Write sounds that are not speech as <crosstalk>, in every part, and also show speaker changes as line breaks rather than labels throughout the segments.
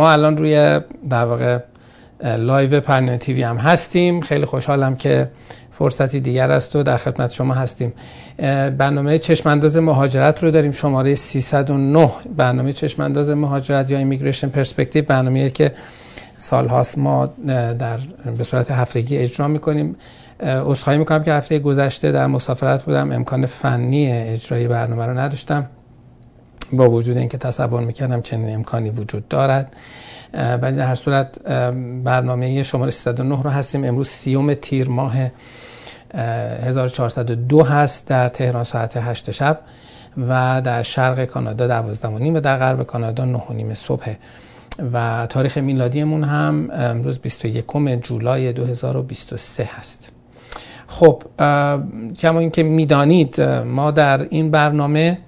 ما الان روی در واقع live پرنیان TV هم هستیم. خیلی خوشحالم که فرصتی دیگر است و در خدمت شما هستیم. برنامه چشمانداز مهاجرت رو داریم. شماره 309 برنامه چشمانداز مهاجرت یا Immigration Perspective برنامه که سال هاست ما در به صورت هفتگی اجرا می‌کنیم. عذرخواهی می‌کنم که هفته گذشته در مسافرت بودم. امکان فنی اجرای برنامه رو نداشتم. با وجود اینکه تصور می‌کردم چنین امکانی وجود دارد. ولی در هر صورت برنامه شماره 309 رو هستیم. امروز سیوم تیر ماه 1402 هست در تهران ساعت 8 شب و در شرق کانادا 12 و در غرب کانادا 9 نیم صبح. و تاریخ میلادیمون هم امروز 21 جولای 2023 هست. خب کما اینکه می‌دانید ما در این برنامه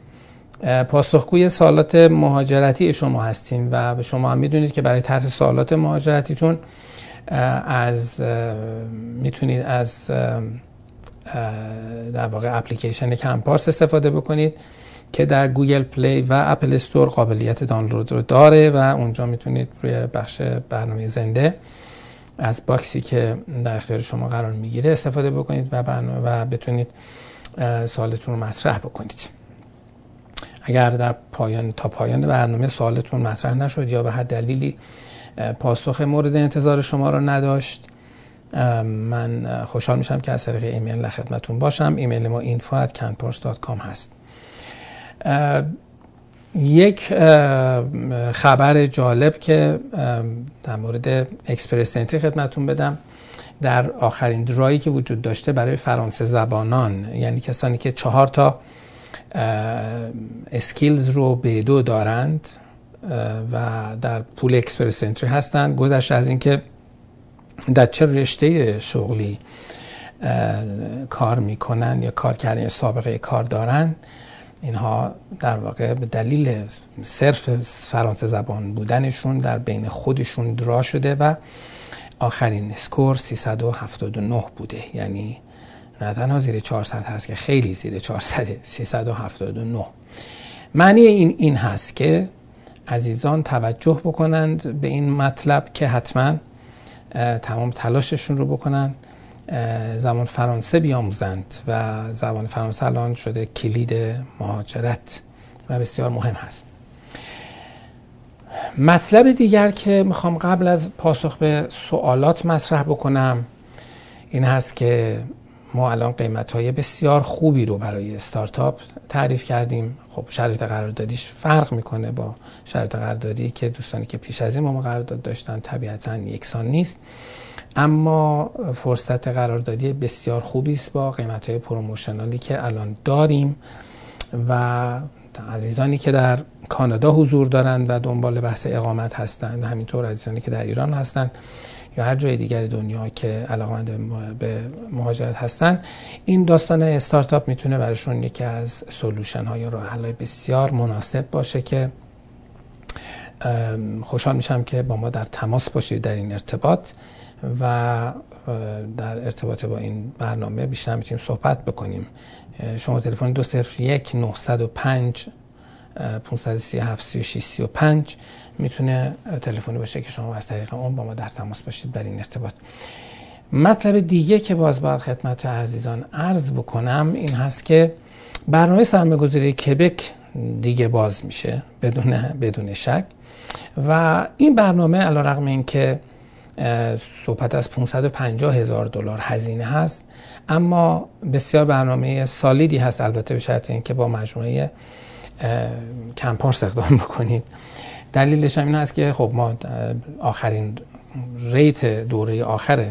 پاسخگوی سوالات مهاجرتی شما هستیم و به شما هم می‌دونید که برای طرح سوالات مهاجرتیتون از می‌تونید از در واقع اپلیکیشن کمپارس استفاده بکنید که در Google Play و Apple Store قابلیت دانلود رو داره و اونجا می‌تونید روی بخش برنامه زنده از باکسی که در اختیار شما قرار می‌گیره استفاده بکنید و برنامه و بتونید سوالتون رو مطرح بکنید. اگر در پایان تا پایان برنامه سوالتون مطرح نشد یا به هر دلیلی پاسخ مورد انتظار شما رو نداشت من خوشحال میشم که از طریق ایمیل خدمتون باشم. ایمیل ما info@canpors.com هست. یک خبر جالب که در مورد Express Entry خدمتون بدم. در آخرین draw یی که وجود داشته برای فرانسه زبانان یعنی کسانی که چهار تا skills رو B2 دارند و در pool Express Entry هستند. گذشته از اینکه در چه رشته شغلی کار می‌کنن یا کار کردن سابقه کار دارن اینها در واقع به دلیل صرف فرانسه زبان بودنشون در بین خودشون درا شده و آخرین اسکور 379 بوده. یعنی نه تنها زیر 400 هست که خیلی زیر 400 379 معنی این این هست که عزیزان توجه بکنند به این مطلب که حتما تمام تلاششون رو بکنن. زبان فرانسه بیاموزند و زبان فرانسه الان شده کلید مهاجرت و بسیار مهم هست. مطلب دیگر که می‌خوام قبل از پاسخ به سوالات مطرح بکنم این هست که ما الان قیمت های بسیار خوبی رو برای استارتاپ تعریف کردیم. خب شرایط قراردادیش فرق می‌کنه با شرایط قراردادی که دوستانی که پیش از این ما قرارداد داشتن طبیعتا یکسان نیست. اما فرصت قراردادی بسیار خوبی است با قیمت های پروموشنالی که الان داریم و عزیزانی که در کانادا حضور دارند و دنبال بحث اقامت هستند همینطور عزیزانی که در ایران هستند یا هر جای دیگر دنیا که علاقمند به مهاجرت هستند این داستان استارتاپ می‌تونه برایشون یکی از سولوشن های راه حل بسیار مناسب باشه که خوشحال میشم که با ما در تماس باشید در این ارتباط و در ارتباط با این برنامه بیشتر می‌تونیم صحبت بکنیم. شما تلفن دو صرف یک 905 537 36 35 می‌تونه تلفنی باشه که شما از طریق اون با ما در تماس باشید در این ارتباط. مطلب دیگه که باز باید خدمت عزیزان عرض بکنم این هست که برنامه سرمایه‌گذاری کبک دیگه باز میشه بدون بدون شک. و این برنامه علیرغم اینکه صحبت از 550 هزار دلار هزینه هست اما بسیار برنامه سالیدی هست البته به شرط اینکه با مجموعه کمپارس اقدام بکنید. دلیلش هم این است که خب ما آخرین ریت دوره آخر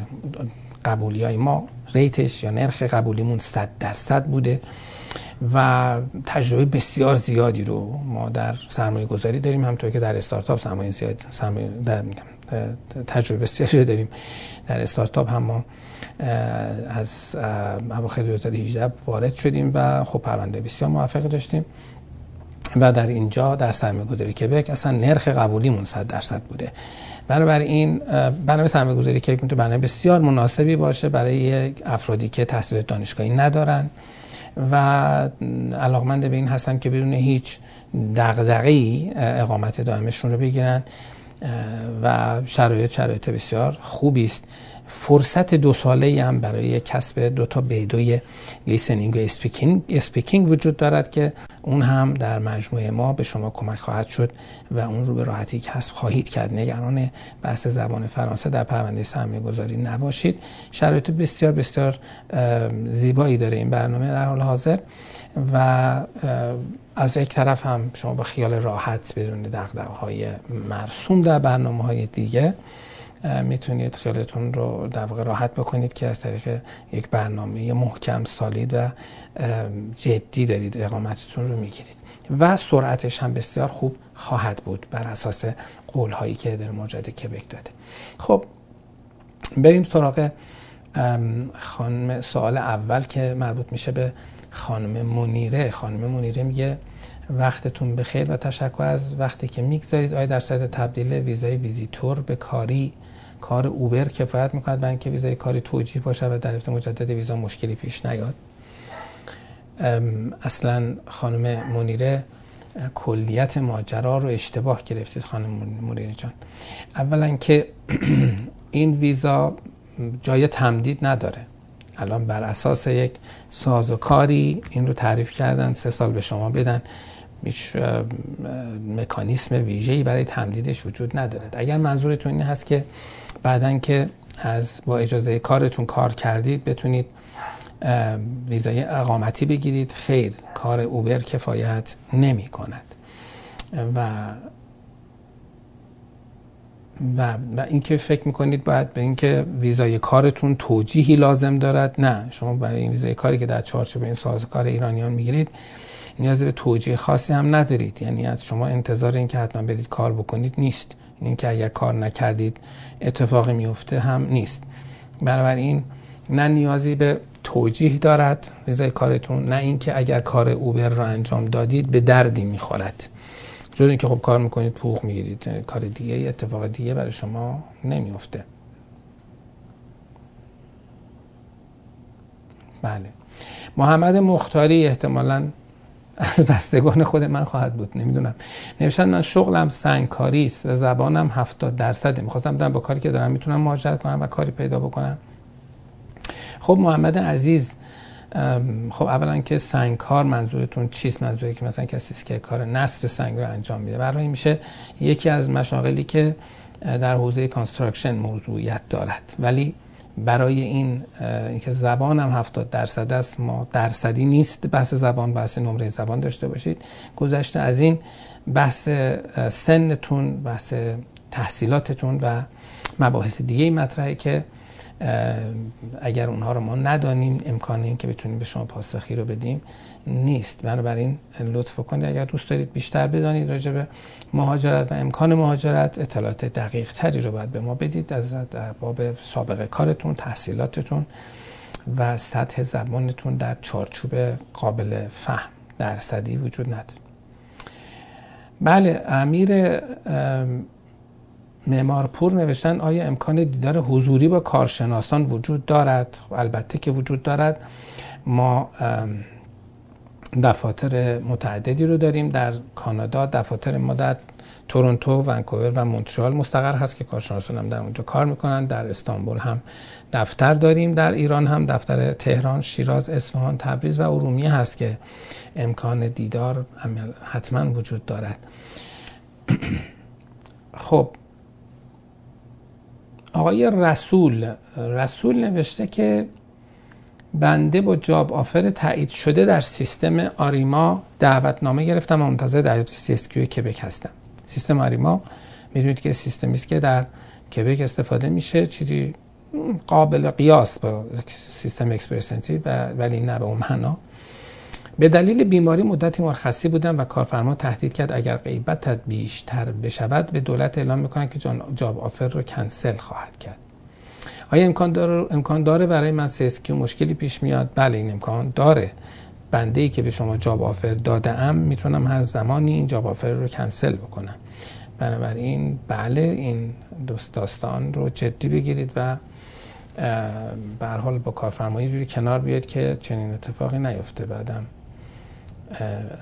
قبولی های ما ریتش یا نرخ قبولیمون 100 درصد بوده و تجربه بسیار زیادی رو ما در سرمایه گذاری داریم همطور که در استارتاپ سرمایه زیاد سرمایه در تجربه بسیاری داریم. در استارتاپ هم ما از اواخر 2018 وارد شدیم و خب پرونده بسیار موفقی داشتیم. و در اینجا در سرمایه گذاری کبک اصلا نرخ قبولیمون 100 درصد بوده. بنابراین برنامه سرمایه گذاری کبک می‌تونه برنامه بسیار مناسبی باشه برای افرادی که تحصیل دانشگاهی ندارن و علاقمند به این هستن که بدون هیچ دغدغه‌ای اقامت دائمشون رو بگیرن. و شرایط شرایط بسیار خوبی است. فرصت دو ساله هم برای کسب دو تا B2 ی listening و speaking, speaking وجود دارد که اون هم در مجموعه ما به شما کمک خواهد شد و اون رو به راحتی کسب خواهید کرد. نگران بحث زبان فرانسه در پرونده سرمایه گذاری نباشید. شرایط بسیار بسیار زیبایی داره این برنامه در حال حاضر و از یک طرف هم شما با خیال راحت بدون دقدقه های مرسوم در برنامه های دیگه می‌تونید خیالتون رو در واقع راحت بکنید که از طریق یک برنامه محکم سالید و جدی دارید اقامتتون رو می‌گیرید. و سرعتش هم بسیار خوب خواهد بود بر اساس قول هایی که در مجرد کبک داده خب بریم سراغ خانم سوال اول که مربوط میشه به خانم منیره. خانم منیره میگه وقتتون بخیر و تشکر از وقتی که می‌گذارید. آیا در صورت تبدیل ویزای ویزیتور به کاری کار اوبر کفایت می‌کند برای اینکه ویزای کاری توجیه باشه و در مجدد ویزا مشکلی پیش نیاد. اصلا خانم منیره کلیت ماجرا رو اشتباه گرفتید خانم منیره جان. اولا که <clears throat> این ویزا جای تمدید نداره. الان بر اساس یک سازوکاری این رو تعریف کردن سه سال به شما بدن. هیچ مکانیسم ویژه‌ای برای تمدیدش وجود ندارد. اگر منظورتون این هست که بعدا که از با اجازه کارتون کار کردید بتونید ویزای اقامتی بگیرید. خیر کار اوبر کفایت نمی کند و و, و اینکه فکر می‌کنید باید به اینکه ویزای کارتون توجیهی لازم دارد. نه شما برای این ویزای کاری که در چارچوب این سازوکار ایرانیان می‌گیرید نیاز به توجیه خاصی هم ندارید. یعنی از شما انتظار این که حتما برید کار بکنید نیست. اینکه اگر کار نکردید اتفاقی میفته هم نیست. بنابراین نه نیازی به توجیه دارد ویزای کارتون نه اینکه اگر کار اوبر را انجام دادید به دردی می‌خورد. جز اینکه خب کار می‌کنید پوخ می‌گیرید کار دیگه اتفاق دیگه برای شما نمیفته بله. محمد مختاری احتمالا از بستگان خود من خواهد بود نمی‌دونم. نوشتن من شغلم سنگکاری است زبانم 70 درصده. می‌خواستم بدونم با کاری که دارم می‌تونم مهاجرت کنم و کاری پیدا بکنم. خب محمد عزیز خب اولا که سنگکار منظورتون چیست؟ منظوری که مثلا کسی که کار نصب سنگ رو انجام میده. برای میشه یکی از مشاغلی که در حوزه construction موضوعیت دارد. ولی برای این اینکه زبانم 70 درصد است ما درصدی نیست بحث زبان بحث نمره زبان داشته باشید. گذشته از این بحث سنتون بحث تحصیلاتتون و مباحث دیگه مطرحه که اگر اونها رو ما ندانیم امکان این که بتونیم به شما پاسخی رو بدیم. نیست. بنابراین لطف کنید. اگر دوست دارید بیشتر بدانید راجع به مهاجرت و امکان مهاجرت اطلاعات دقیق تری رو باید به ما بدید از در باب سابقه کارتون تحصیلاتتون و سطح زبانتون در چارچوب قابل فهم درصدی وجود نداره. بله امیر معمارپور نوشتن آیا امکان دیدار حضوری با کارشناسان وجود دارد؟ البته که وجود دارد. ما دفاتر متعددی رو داریم. در کانادا دفاتر ما در تورنتو، ونکوور و مونترال مستقر هست که کارشناسان هم در اونجا کار می‌کنن. در استانبول هم دفتر داریم. در ایران هم دفتر تهران، شیراز، اصفهان، تبریز و ارومیه هست که امکان دیدار حتما وجود دارد. <clears throat> خب. آقای رسول. رسول نوشته که بنده با job offer تایید شده در سیستم Arrima دعوتنامه گرفتم و منتظر دریافت CSQ کبک هستم. سیستم Arrima می‌دونید که سیستمی است که در کبک استفاده میشه چیزی قابل قیاس با سیستم Express Entry ولی نه به اون معنا. به دلیل بیماری مدتی مرخصی بودم و کارفرما تهدید کرد اگر غیبت بیشتر بشود به دولت اعلام می‌کنن که job offer رو کنسل خواهد کرد. آیا امکان داره, امکان داره برای من CSQ مشکلی پیش میاد؟ بله این امکان داره. بنده ای که به شما job offer داده ام می‌تونم هر زمانی این job offer رو کنسل بکنم. بنابراین بله این دوست داستان رو جدی بگیرید و به حال با کارفرمایی جوری کنار بیاید که چنین اتفاقی نیفته بعدم.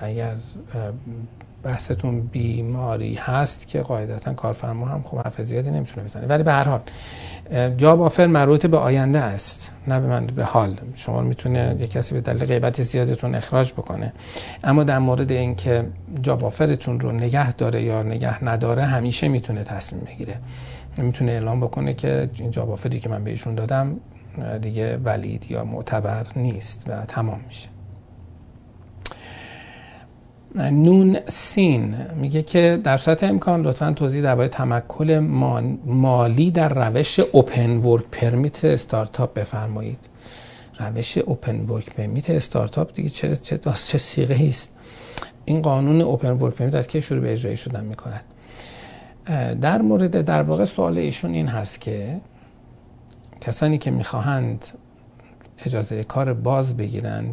اگر بحثتون بیماری هست که قاعدتا کارفرما هم خب حرف زیادی نمی‌تونه بزنه. ولی به هر حال جاب آفر مربوط به آینده است نه به من به حال. شما می‌تونه یک کسی به دلیل غیبت زیادتون اخراج بکنه. اما در مورد اینکه جاب آفرتون رو نگه داره یا نگه نداره همیشه می‌تونه تصمیم بگیره. می‌تونه اعلام بکنه که این job offer ی که من بهشون دادم دیگه valid یا معتبر نیست و تمام میشه. نون سین. میگه که در صورت امکان لطفا توضیح درباره تمکن مالی در روش open work permit استارتاپ بفرمایید. روش open work permit استارتاپ دیگه چه چه چه صیغه است؟ این قانون open work permit از که شروع به اجرایی شدن می‌کند. در مورد در واقع سوال ایشون این هست که کسانی که می‌خواهند اجازه کار باز بگیرن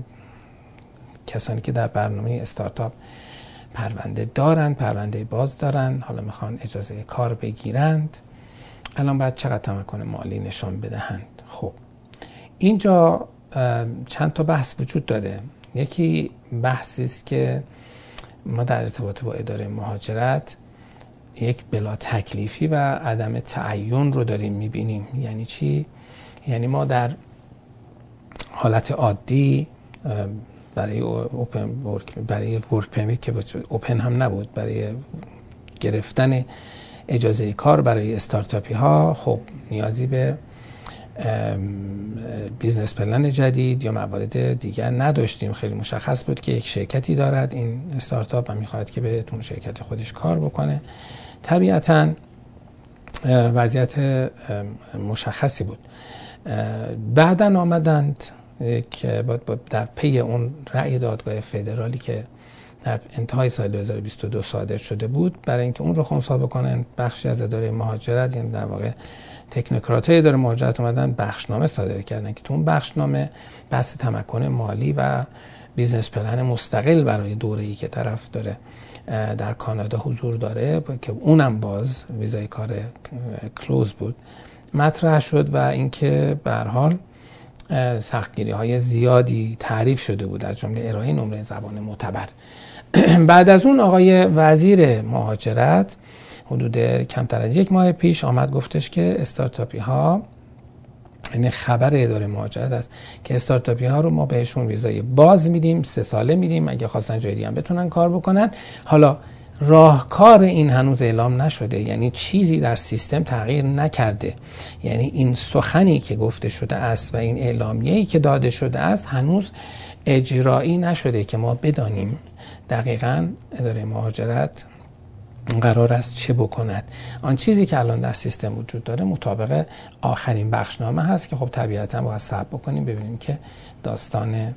کسانی که در برنامه استارتاپ پرونده دارند پرونده باز دارند حالا می‌خوان اجازه کار بگیرند. الان باید چقدر تمکن مالی نشان بدهند؟ خب اینجا چند تا بحث وجود داره. یکی بحثی است که ما در ارتباط با اداره مهاجرت یک بلا تکلیفی و عدم تعین رو داریم می‌بینیم. یعنی چی؟ یعنی ما در حالت عادی برای open work برای work permit که open هم نبود. برای گرفتن اجازه کار برای استارتاپی ها خب نیازی به business plan جدید یا موارد دیگر نداشتیم. خیلی مشخص بود که یک شرکتی دارد این استارتاپ و می‌خواهد که بهتون شرکت خودش کار بکنه. طبیعتا وضعیت مشخصی بود. بعدا آمدند که در پی اون رأی دادگاه فدرالی که در انتهای سال 2022 صادر شده بود برای اینکه اون رو خونسا بکنن بخشی از اداره مهاجرت یعنی در واقع تکنوکرات های اداره مهاجرت اومدن بخشنامه صادر کردن که تو اون بخشنامه بحث تمکن مالی و business plan مستقل برای دوره ای که طرف داره در کانادا حضور داره که اونم باز ویزای کار کلوز بود مطرح شد و اینکه به حال سختگیری های زیادی تعریف شده بود از جمله ارائه نمره زبان معتبر. <clears throat> بعد از اون آقای وزیر مهاجرت حدود کمتر از یک ماه پیش آمد گفتش که استارتاپی ها یعنی خبر اداره مهاجرت است که استارتاپی ها رو ما بهشون ویزای باز میدیم سه ساله میدیم اگه خواستن جای دیگه هم بتونن کار بکنن. حالا راهکار این هنوز اعلام نشده یعنی چیزی در سیستم تغییر نکرده. یعنی این سخنی که گفته شده است و این اعلامیه‌ای که داده شده است هنوز اجرایی نشده که ما بدانیم دقیقا اداره مهاجرت قرار است چه بکند. آن چیزی که الان در سیستم وجود داره مطابق آخرین بخشنامه هست که خب طبیعتا باید صبر بکنیم ببینیم که داستان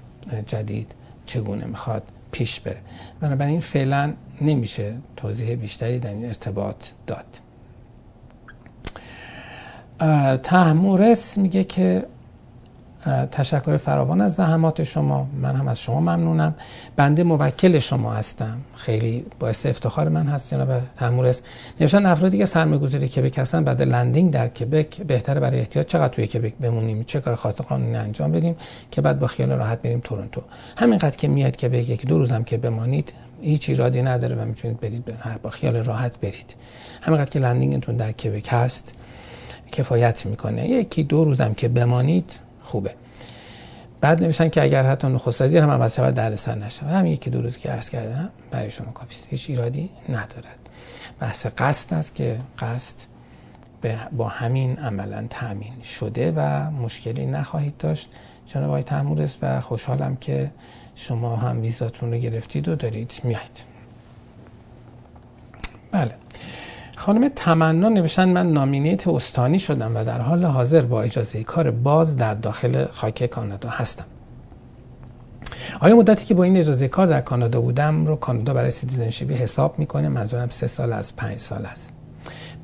جدید چگونه می‌خواد پیش بره. بنابراین فعلا نمیشه توضیح بیشتری در این ارتباط داد. تحمورس میگه که تشکر فراوان از زحمات شما. من هم از شما ممنونم. بنده موکل شما هستم. خیلی باعث افتخار من هست جناب تحمورس نوشتن افرادی که سرمایه گذاری کبک هستن بعد لندینگ در کبک بهتره برای احتیاط چقدر توی کبک بمونیم؟ چه کار خاص قانونی انجام بدیم که بعد با خیال راحت بریم تورنتو؟ همینقدر که میاد کبک یک دو روزم که بمانید هیچ ایرادی نداره و می‌تونید برید با خیال راحت برید. همینقدر که landing تون در کبک هست کفایت می‌کنه. یکی دو روزم که بمانید خوبه. بعد نمیشن که اگر حتی نخست وزیر هم عوض شود درد سر نشه هم یکی دو روز که عرض کردم برای شما کافیست هیچ ایرادی ندارد. بحث قصد است که قصد با همین عملا تامین شده و مشکلی نخواهید داشت. جناب آقای تحمورس و خوشحالم که شما هم ویزاتون رو گرفتید و دارید میایید. بله. خانم تمنا نوشتن من nominate استانی شدم و در حال حاضر با اجازه کار باز در داخل خاک کانادا هستم. آیا مدتی که با این اجازه کار در کانادا بودم رو کانادا برای citizenship ی حساب می‌کنه؟ منظورم سه سال از پنج سال است.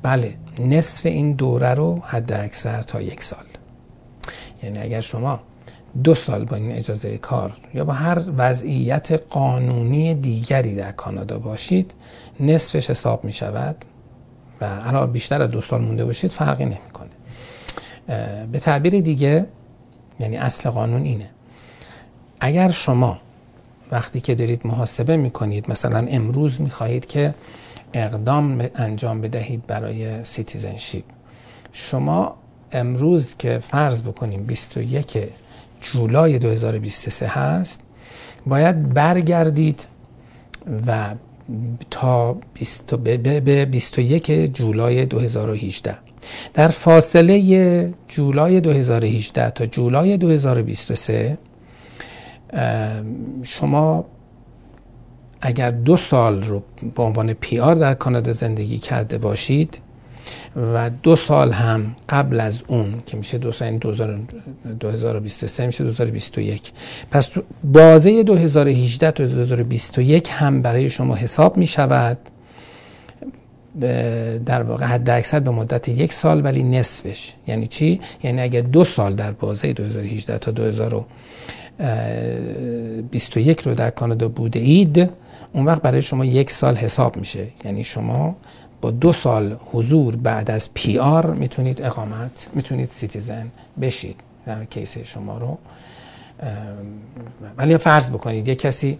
بله نصف این دوره رو حد اکثر تا یک سال. یعنی اگر شما دو سال با این اجازه کار یا با هر وضعیت قانونی دیگری در کانادا باشید نصفش حساب می شود و الان بیشتر از دو سال مونده باشید فرقی نمی‌کنه. به تعبیر دیگه یعنی اصل قانون اینه. اگر شما وقتی که دارید محاسبه می‌کنید مثلا امروز می‌خواهید که اقدام انجام بدهید برای citizenship. شما امروز که فرض بکنیم 21 جولای 2023 هست باید برگردید و تا 20 به 21 جولای 2018 در فاصله جولای 2018 تا جولای 2023 شما اگر دو سال رو به عنوان پی آر در کانادا زندگی کرده باشید و دو سال هم قبل از اون که میشه دو سال 2023 میشه 2021 پس بازه 2018 تا 2021 هم برای شما حساب می‌شود. در واقع حد اکثر به مدت یک سال ولی نصفش. یعنی چی؟ یعنی اگر دو سال در بازه 2018 تا 2021 رو در کانادا بوده اید اون وقت برای شما یک سال حساب میشه. یعنی شما با دو سال حضور بعد از PR می‌تونید اقامت می‌تونید citizen بشید. در case شما رو. ولی فرض بکنید یک کسی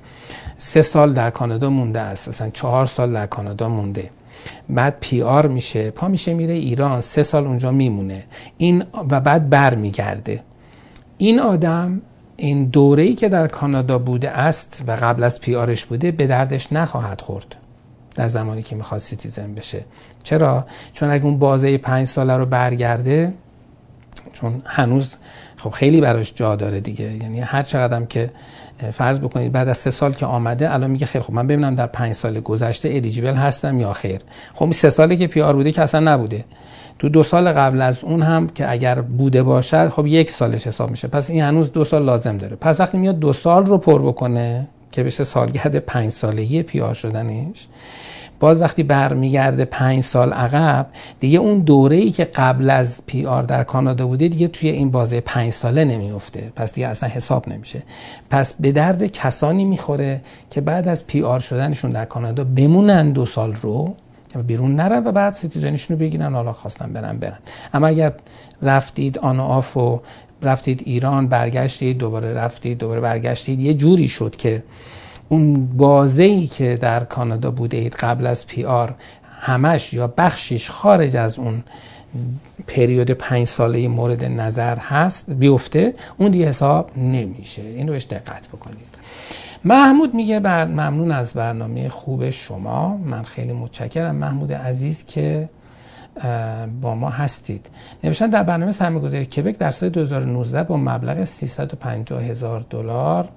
سه سال در کانادا مونده است. اصلا چهار سال در کانادا مونده. بعد PR میشه پا میشه میره ایران سه سال اونجا میمونه. این و بعد بر میگرده این آدم این دوره ای که در کانادا بوده است و قبل از PR ش بوده به دردش نخواهد خورد در زمانی که می‌خواد citizen بشه. چرا؟ چون اگه اون بازه پنج ساله رو برگرده چون هنوز خب خیلی براش جا داره دیگه. یعنی هر چقدر که فرض بکنید بعد از سه سال که آمده الان میگه خیلی خب من ببینم در پنج سال گذشته eligible هستم یا خیر. خب سه ساله که PR بوده که اصلا نبوده. تو دو سال قبل از اون هم که اگر بوده باشد خب یک سالش حساب میشه. پس این هنوز دو سال لازم داره. پس وقتی میاد دو سال رو پر بکنه که بشه سالگرد پنج سالگی PR شدنش باز وقتی برمیگرده پنج سال عقب دیگه اون دوره ای که قبل از PR در کانادا بوده دیگه توی این بازه پنج ساله نمیفته پس دیگه اصلا حساب نمیشه. پس به درد کسانی می‌خوره که بعد از PR شدنشون در کانادا بمونن دو سال رو بیرون نرن و بعد citizenی شون رو بگیرن حالا خواستن برن برن. اما اگر رفتید on off و رفتید ایران برگشتید دوباره رفتید دوباره برگشتید یه جوری شد که اون بازه که در کانادا بوده اید قبل از پی آر همش یا بخشش خارج از اون پریود پنج ساله مورد نظر هست بیفته اون دیگه حساب نمیشه. این رو بهش دقت بکنید. محمود میگه بر ممنون از برنامه خوب شما. من خیلی متشکرم. محمود عزیز که با ما هستید. نوشتن در برنامه سرمایه‌گذاری کبک در سال 2019 با مبلغ 350 هزار دلار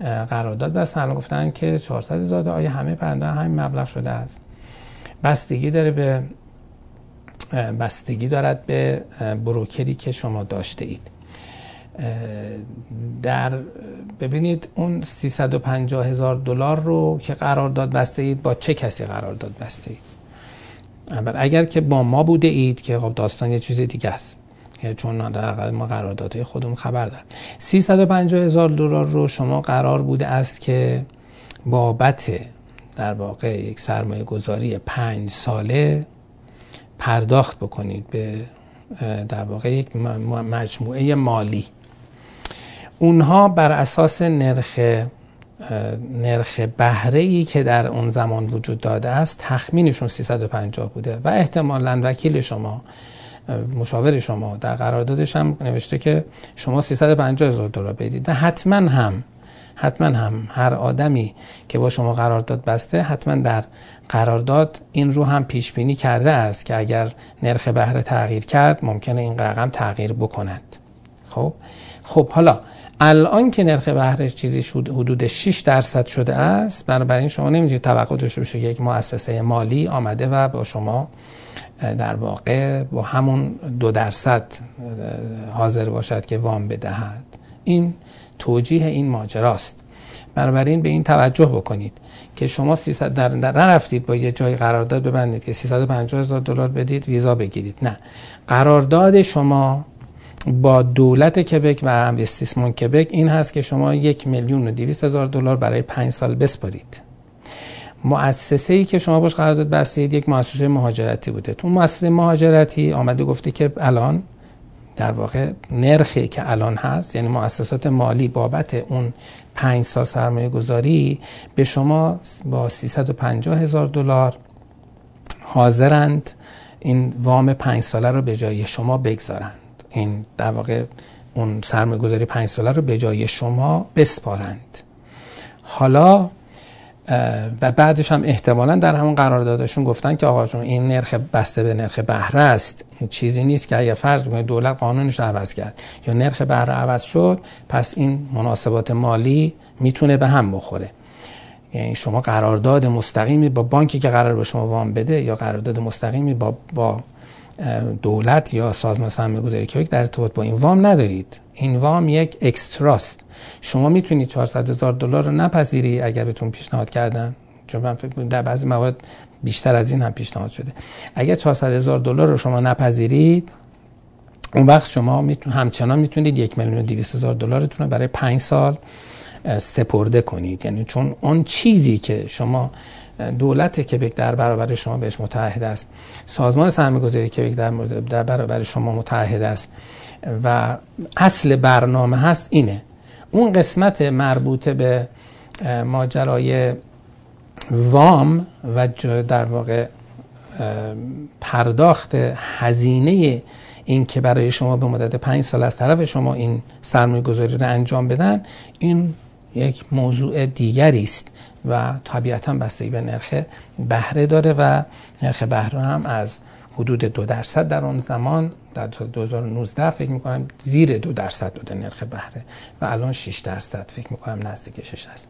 قرارداد بستن. الان گفتن که 400 هزار آیا همه پرنده همین مبلغ شده است؟ بستگی داره به بستگی دارد به بروکری که شما داشته اید. در ببینید اون 350 هزار دلار رو که قرارداد بسته اید با چه کسی قرارداد بسته اید؟ اگر که با ما بوده اید که خب داستان یه چیز دیگه است. چون در ما قراردادهای خودمون خبر داریم 350 هزار دلار رو شما قرار بوده است که بابت در واقع یک سرمایه گذاری پنج ساله پرداخت بکنید به در واقع یک مجموعه مالی. اونها بر اساس نرخ نرخ بهره ای که در اون زمان وجود داده است تخمینشون 350 بوده و احتمالا وکیل شما مشاور شما در قراردادش هم نوشته که شما 350 هزار دلار بدید. و حتما هم حتما هم هر آدمی که با شما قرارداد بسته حتما در قرارداد این رو هم پیش بینی کرده است که اگر نرخ بهره تغییر کرد ممکنه این رقم تغییر بکند. خب؟ خب حالا الان که نرخ بهره چیزی شد حدود 6 درصد شده است بنابراین شما نمی‌تونید توقع داشته باشید یک مؤسسه مالی آمده و با شما در واقع با همون دو درصد حاضر باشد که وام بدهد. این توجیه این ماجراست. بنابراین به این توجه بکنید که شما 300 در نرفتید با یه جای قرارداد ببندید که 350 هزار دلار بدید ویزا بگیرید. نه. قرارداد شما با دولت کبک و استیسمون کبک این هست که شما یک میلیون و هزار دلار برای پنج سال بسپارید. مؤسسه ای که شما باش قرارداد بستید یک مؤسسه مهاجرتی بوده. تو مؤسسه مهاجرتی آمده گفته که الان در واقع نرخی که الان هست یعنی مؤسسات مالی بابت اون پنج سال سرمایه گذاری به شما با 350 هزار دلار حاضرند این وام پنج ساله رو به جای شما بگذارند. این در واقع اون سرمایه گذاری پنج ساله رو به جای شما بسپارند. حالا و بعدش هم احتمالا در همون قراردادشون گفتن که آقا این نرخ بسته به نرخ بهره است. چیزی نیست که اگر فرض بکنید دولت قانونش رو عوض کرد. یا نرخ بهره عوض شد پس این مناسبات مالی می‌تونه به هم بخوره. یعنی شما قرارداد مستقیمی با بانکی که قرار به شما وام بده یا قرارداد مستقیمی با با دولت یا سازمان سرمایه گذاری که در ارتباط با این وام ندارید. این وام یک اکستراست. شما می‌تونید 400 هزار دلار رو نپذیری اگر بهتون پیشنهاد کردن. چون من فکر در بعضی موارد بیشتر از این هم پیشنهاد شده. اگر 400 هزار دلار رو شما نپذیرید اون وقت شما میتون همچنان می‌تونید یک میلیون و هزار دلارتون رو برای پنج سال سپرده کنید. یعنی چون اون چیزی که شما دولت کبک در برابر شما بهش متحد است. سازمان سرمایه‌گذاری کبک در در برابر شما متحد است. و اصل برنامه هست اینه. اون قسمت مربوط به ماجرای وام و در واقع پرداخت هزینه این که برای شما به مدت پنج سال از طرف شما این سرمایه گذاری رو انجام بدن این یک موضوع دیگری است. و طبیعتا بستگی به نرخ بهره داره و نرخ بهره هم از حدود دو درصد در آن زمان در 2019 فکر می‌کنم زیر دو درصد بوده نرخ بهره و الان 6 درصد فکر می‌کنم نزدیکش هست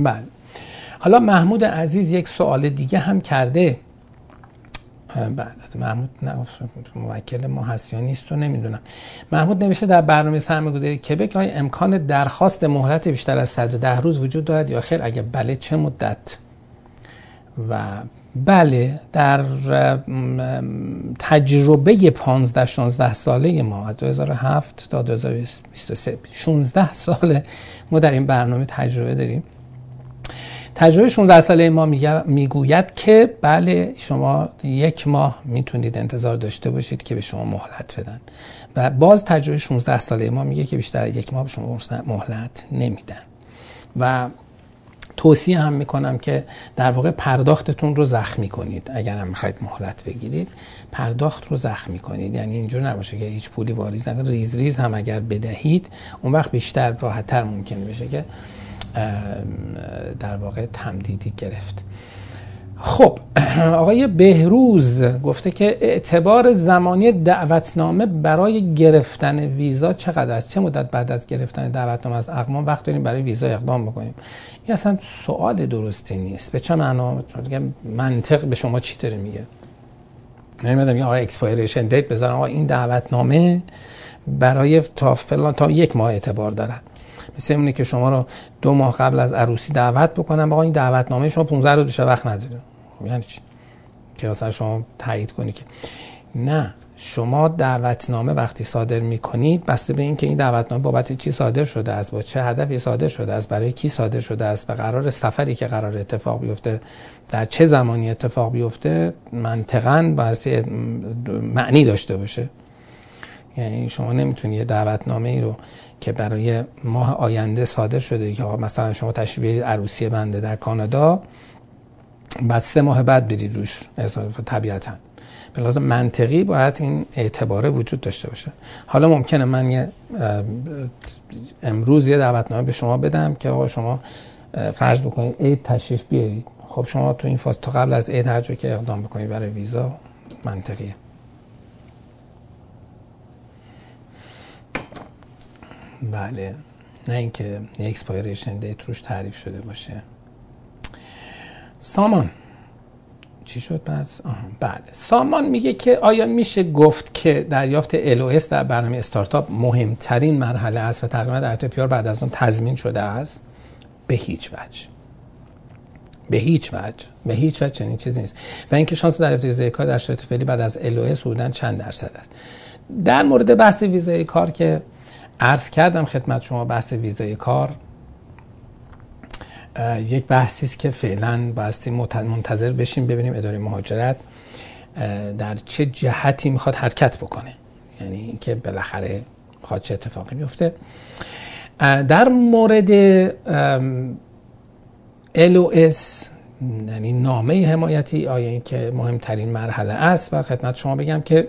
بله. حالا محمود عزیز یک سوال دیگه هم کرده. بله محمود موکل ما هست یا نیست رو نمی‌دونم. محمود نوشته در برنامه سرمایه‌گذاری کبک های امکان درخواست مهلت بیشتر از 110 روز وجود دارد یا خیر؟ اگر بله چه مدت؟ و بله در تجربه 15 16 ساله ما از 2007 تا 2023 16 ساله ما در این برنامه تجربه داریم. تجربه 16 ساله ما می‌گوید که بله شما یک ماه می‌تونید انتظار داشته باشید که به شما مهلت بدن. و باز تجربه 16 ساله ما میگه که بیشتر یک ماه به شما مهلت نمیدن. و توصیه هم می‌کنم که در واقع پرداختتون رو زخمی کنید. اگر هم می‌خواید مهلت بگیرید پرداخت رو زخمی کنید. یعنی اینجور نباشه که هیچ پولی واریز نکنید. ریز ریز هم اگر بدهید اون وقت بیشتر راحتتر ممکن بشه که در واقع تمدیدی گرفت. خب آقای بهروز گفته که اعتبار زمانی دعوتنامه برای گرفتن ویزا چقدر است؟ چه مدت بعد از گرفتن دعوتنامه از اقوام؟ وقت داریم برای ویزا اقدام بکنیم. این اصلا سوال درستی نیست. به چه معنا؟ منطق به شما چی داره میگه؟ نمی‌دونم یا آقای expiration date بذارم. آقا این دعوتنامه برای تا فلان تا یک ماه اعتبار دارد مثل اینه که شما رو دو ماه قبل از عروسی دعوت بکنم. آقا این دعوتنامه شما 15 روز وقت نداره. خب یعنی چی؟ که مثلا شما تایید کنی که. نه شما دعوتنامه وقتی صادر می‌کنید بسته به اینکه این دعوتنامه بابت چی صادر شده است؟ با چه هدفی صادر شده است؟ برای کی صادر شده است؟ و قرار سفری که قرار اتفاق بیفته در چه زمانی اتفاق بیفته منطقا باید معنی داشته باشه. یعنی شما نمی‌تونید یه دعوتنامه ای رو که برای ماه آینده صادر شده که مثلا شما تشریف عروسی بنده در کانادا بعد سه ماه بعد برید روش طبیعتا. به لازم منطقی باید این اعتباره وجود داشته باشه. حالا ممکنه من یه امروز یه دعوتنامه به شما بدم که آقا شما فرض بکنید عید تشریف بیارید. خب شما تو این فاز تا قبل از عید هر که اقدام بکنید برای ویزا منطقیه. بله. نه اینکه expiration date روش تعریف شده باشه. سامان. چی شد پس؟ بله. سامان میگه که آیا میشه گفت که دریافت LOS در برنامه استارتاپ مهمترین مرحله است و تقریبا در PR بعد از اون تضمین شده است؟ به هیچ وجه. به هیچ وجه. به هیچ وجه چنین چیزی نیست. و اینکه شانس دریافت ویزای کار در شرایط فعلی بعد از LOS حدوداً چند درصد است. در مورد بحث ویزای کار که عرض کردم خدمت شما بحث ویزای کار. یک بحثی است که فعلا باستی منتظر بشیم ببینیم اداره مهاجرت در چه جهتی می‌خواد حرکت بکنه. یعنی اینکه بالاخره می‌خواد چه اتفاقی بیفته. در مورد LOS یعنی نامه حمایتی آیا این که مهمترین مرحله است و خدمت شما بگم که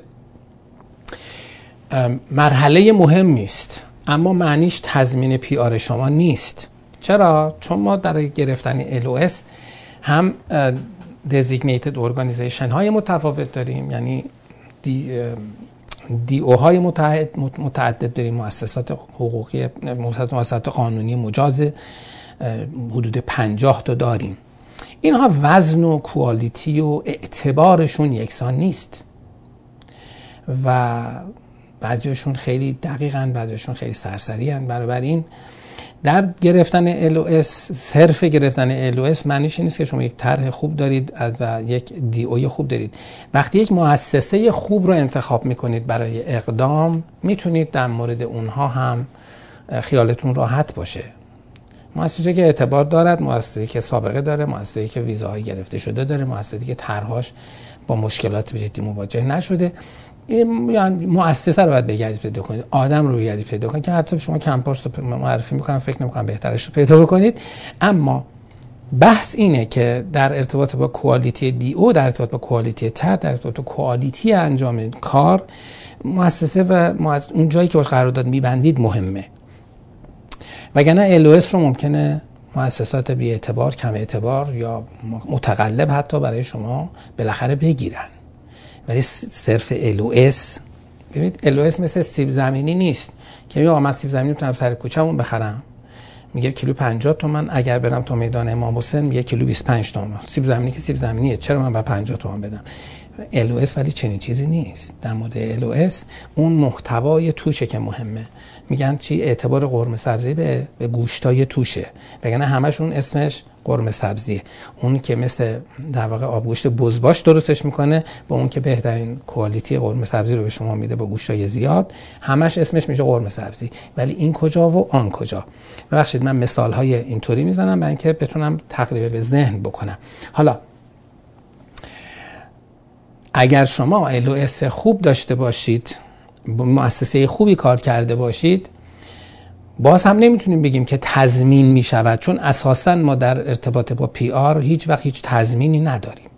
مرحله مهم است اما معنیش تضمین پی آر شما نیست. چرا؟ چون ما در گرفتن LOS هم designated organization های متفاوت داریم یعنی دی, دی او های متعدد داریم مؤسسات حقوقی مؤسسات قانونی مجاز حدود پنجاه تا داریم. اینها وزن و کوالیتی و اعتبارشون یکسان نیست. و بعضیشون خیلی دقیقا بعضیشون خیلی سرسری هن این در گرفتن LOS صرف گرفتن LOS معنیش نیست که شما یک طرح خوب دارید و یک دی اوی خوب دارید. وقتی یک مؤسسه خوب رو انتخاب می‌کنید برای اقدام می‌تونید در مورد اونها هم خیالتون راحت باشه. مؤسسه که اعتبار دارد مؤسسه که سابقه داره مؤسسه که ویزاهای گرفته شده داره مؤسسه که طرحهاش با مشکلات جدی مواجه نشده. یعنی مؤسسه رو باید بگردید پیدا کنید. آدم رو بگردید پیدا کنید. که حتی شما کمپارس رو معرفی می‌کنم فکر نمی‌کنم بهترش رو پیدا بکنید. اما بحث اینه که در ارتباط با کوالیتی دی او در ارتباط با کوالیتی تر در ارتباط با کوالیتی انجام کار مؤسسه و اون جایی که باش قرارداد میبندید مهمه. وگرنه LOS رو ممکنه مؤسسات بی اعتبار کم اعتبار یا متقلب حتی برای شما بالاخره بگیرن. ولی صرف LOS ببینید LOS مثل سیب زمینی نیست. که یا من سیب زمینی می‌تونم سر کوچه‌مون بخرم. میگه کیلو 50 تومن. اگر برم تو میدان امام حسین میگه کیلو 25 تومن. سیب زمینی که سیب زمینیه. چرا من با 50 تومن بدم؟ LOS ولی چنین چیزی نیست. در مورد LOS اون محتوای توشه که مهمه. میگن چی؟ اعتبار قرمه سبزی به, به گوشتای توشه. بگن همشون اسمش قرمه سبزیه اون که مثل در واقع آبگوشت بزباش درستش می‌کنه با اون که بهترین کوالیتی قرمه سبزی رو به شما میده با گوشتای زیاد همش اسمش میشه قرمه سبزی. ولی این کجا و آن کجا؟ ببخشید من مثال های اینطوری می‌زنم برای اینکه بتونم تقریبا به ذهن بکنم. حالا اگر شما LOS خوب داشته باشید مؤسسه خوبی کار کرده باشید باز هم نمی‌تونیم بگیم که تضمین می شود چون اساسا ما در ارتباط با پی آر هیچ وقت هیچ تضمینی نداریم.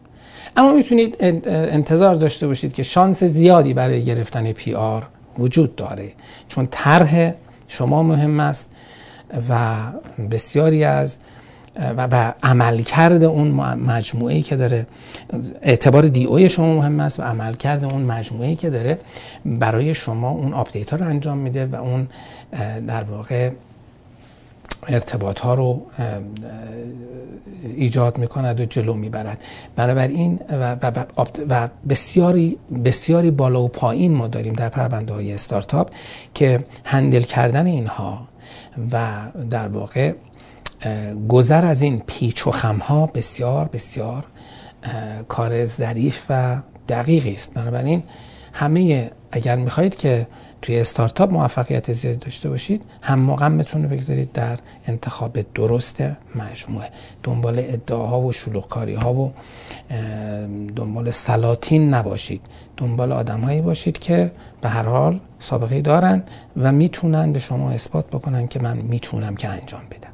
اما می‌تونید انتظار داشته باشید که شانس زیادی برای گرفتن پی آر وجود داره چون طرح شما مهم است و بسیاری از و به عملکرد اون مجموعه ای که داره اعتبار دی اوی شما مهم است و عملکرد اون مجموعه ای که داره برای شما اون آپدیت ها رو انجام میده و اون در واقع ارتباط ها رو ایجاد می‌کند و جلو می‌برد. بنابراین و, و, و بسیاری بسیاری بالا و پایین ما داریم در پرونده های استارتاپ که هندل کردن اینها و در واقع گذر از این پیچ و خمها بسیار بسیار کار ظریف و دقیقی است. بنابراین همه اگر می‌خواهید که توی استارتاپ موفقیت زیادی داشته باشید هم مقامتون رو بگذارید در انتخاب درست مجموعه. دنبال ادعاها و شلوغکاری ها و دنبال سلاطین نباشید. دنبال آدمهایی باشید که به هر حال سابقه دارن و می‌تونن به شما اثبات بکنن که من می‌تونم که انجام بدم.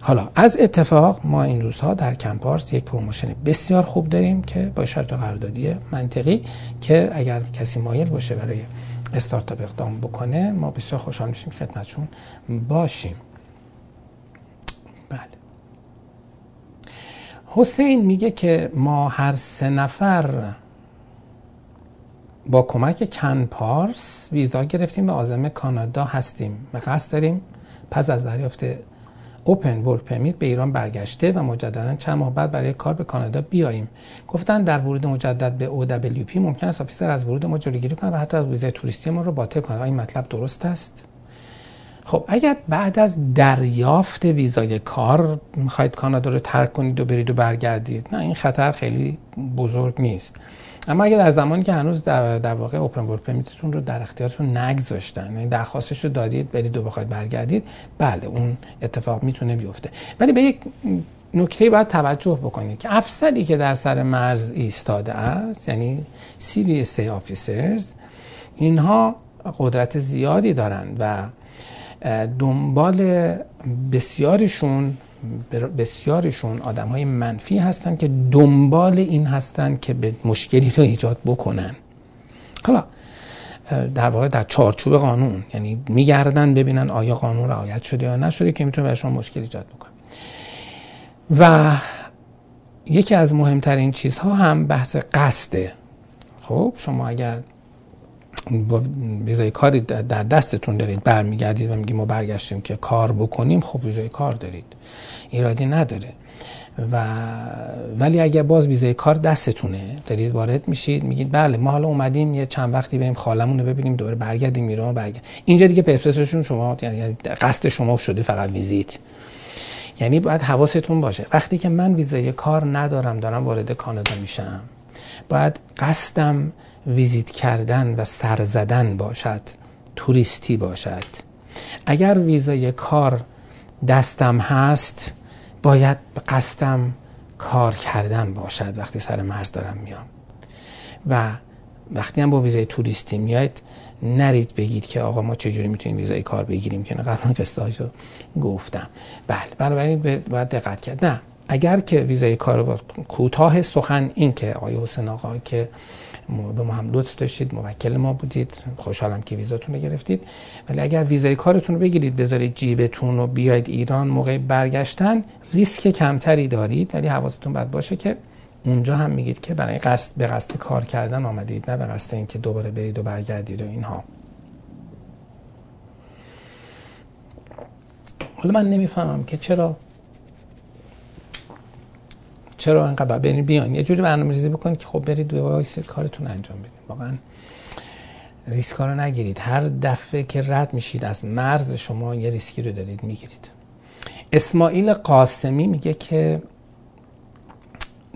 حالا از اتفاق ما این روزها در کمپارس یک promotion بسیار خوب داریم که با شرط قراردادی منطقی که اگر کسی مایل باشه برای استارتاپ اقدام بکنه ما بسیار خوشحال میشیم خدمتشون باشیم. بله. حسین میگه که ما هر سه نفر با کمک کن پارس ویزا گرفتیم و آزم کانادا هستیم. و قصد داریم پس از دریافت اوپن ورک پرمیت به ایران برگشته و مجددا چند ماه بعد برای کار به کانادا بیاییم. گفتن در ورود مجدد به OWP ممکن است آفیسر از ورود ما جلوگیری کنه و حتی از ویزای توریستی ما رو باطل کنه. این مطلب درست است؟ خب اگر بعد از دریافت ویزای کار می‌خواید کانادا رو ترک کنید و برید و برگردید نه این خطر خیلی بزرگ نیست. اما اگر در زمانی که هنوز در, واقع اوپن ورک پرمیتتون رو در اختیارتون نگذاشتن یعنی درخواستش رو دادید برید و بخواید برگردید بله اون اتفاق می‌تونه بیفته. ولی به یک نکته باید توجه بکنید که افسری که در سر مرز ایستاده است یعنی CBSA آفیسرز اینها قدرت زیادی دارند و دنبال بسیارشون بسیارشون آدم های منفی هستند که دنبال این هستند که به مشکلی رو ایجاد بکنن. حالا در واقع در چارچوب قانون یعنی میگردن ببینن آیا قانون رعایت شده یا نشده که می‌تونه برشون مشکل ایجاد بکنه. و یکی از مهمترین چیزها هم بحث قصده خب شما اگر با ویزای کاری در دستتون دارید برمیگردید و میگیم ما برگشتیم که کار بکنیم خب ویزای کار دارید. ایرادی نداره. و ولی اگر باز ویزای کار دستتونه دارید وارد میشید میگید بله ما حالا اومدیم یه چند وقتی بریم خالمون رو ببینیم دوباره برگردیم ایران برگرد اینجا دیگه پرپسشون شما یعنی قصد شما شده فقط ویزیت. یعنی باید حواستون باشه. وقتی که من ویزای کار ندارم دارم وارد کانادا میشم باید قصدم ویزیت کردن و سر زدن باشد توریستی باشد. اگر ویزای کار دستم هست باید به قصدم کار کردن باشد وقتی سر مرز دارم میام. و وقتی هم با ویزای توریستی میاید نرید بگید که آقا ما چجوری می‌تونیم ویزای کار بگیریم که قبلا قصه هاشو گفتم. بله بنابراین باید دقت کرد. نه اگر که ویزای کار کوتاه سخن این که آقای حسین آقا که به ما هم لطف داشتید موکل ما بودید. خوشحالم که ویزاتون رو گرفتید. ولی اگر ویزای کارتون رو بگیرید بذارید جیبتون رو بیاید ایران موقع برگشتن ریسک کمتری دارید. ولی حواستون باید باشه که اونجا هم میگید که برای قصد به قصد کار کردن آمدید نه به قصد اینکه دوباره برید و برگردید و اینها. حالا من نمی‌فهمم که چرا چرا انقدر برین بیان یه جوری برنامه ریزی بکنید که خب برید و وایسید کارتون انجام بدید. واقعا ریسک رو نگیرید. هر دفعه که رد میشید از مرز شما یه ریسکی رو دارید می‌گیرید. اسماعیل قاسمی میگه که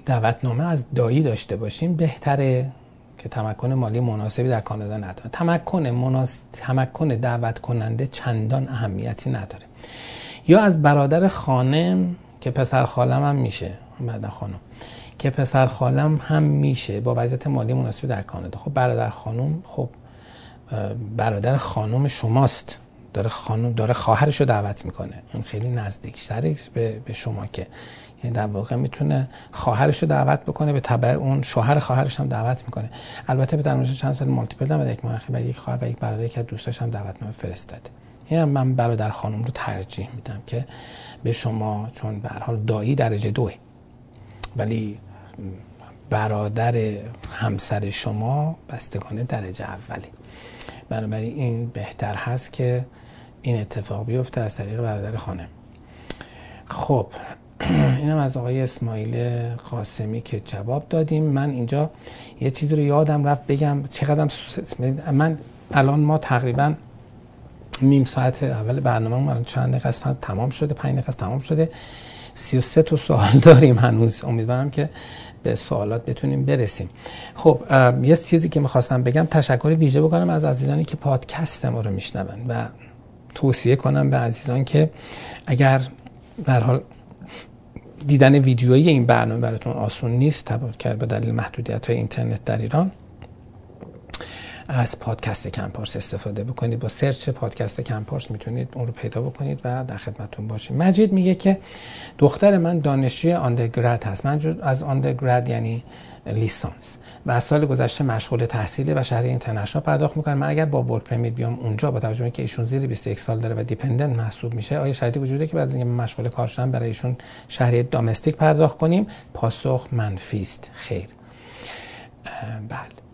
دعوتنامه از دایی داشته باشیم بهتره که تمکن مالی مناسبی در کانادا نداره. تمکن مناس... تمکن دعوت کننده چندان اهمیتی نداره. یا از برادر خانم که پسر خالم هم میشه. بعد خانم که پسر خالم هم میشه با وضعیت مالی مناسبی در کانادا. خب برادر خانم خب برادر خانم شماست. داره خانم داره خواهرش رو دعوت می‌کنه. اون خیلی نزدیک به, به شما که یعنی در واقع می‌تونه خواهرش رو دعوت بکنه به تبع اون شوهر خواهرش هم دعوت می‌کنه. البته به درمونش چند سال مالتیپل هم یک ماه برای یک خواهر و یک برادر که دوستاش هم دعوتنامه فرستاده. یعنی من برادر خانم رو ترجیح میدم که به شما چون به حال دایی درجه دوه. ولی برادر همسر شما بستگانه درجه اولی. بنابراین این بهتر هست که این اتفاق بیفته از طریق برادر خانه خب <clears throat> اینم از آقای اسماعیل قاسمی که جواب دادیم. من اینجا یه چیزی رو یادم رفت بگم. چقدرم من الان ما تقریبا نیم ساعت اول برنامه من چند دقیقه تمام شده پنج دقیقه تمام شده. 33 تا سوال <laughs> داریم هنوز. امیدوارم که به سوالات بتونیم برسیم. خب یه چیزی که می‌خواستم بگم تشکر ویژه بکنم از عزیزانی که پادکست ما رو میشنون و توصیه کنم به عزیزان که اگر در حال دیدن ویدیویی این برنامه براتون آسون نیست که به دلیل محدودیت های اینترنت در ایران از پادکست کمپارس استفاده بکنید. با search پادکست کمپارس می‌تونید اون رو پیدا بکنید و در خدمتون باشیم. مجید میگه که دختر من دانشجوی undergrad هست. من از undergrad یعنی لیسانس. و از سال گذشته مشغول تحصیل و شهریه international پرداخت می‌کنه من اگر با work permit بیام اونجا با توجه که ایشون زیر 21 سال داره و dependent محسوب میشه آیا شرطی وجوده که بعد از اینکه مشغول کار شدم برای ایشون شهریه domestic پرداخت کنیم؟ پاسخ منفی است. خیر. بله.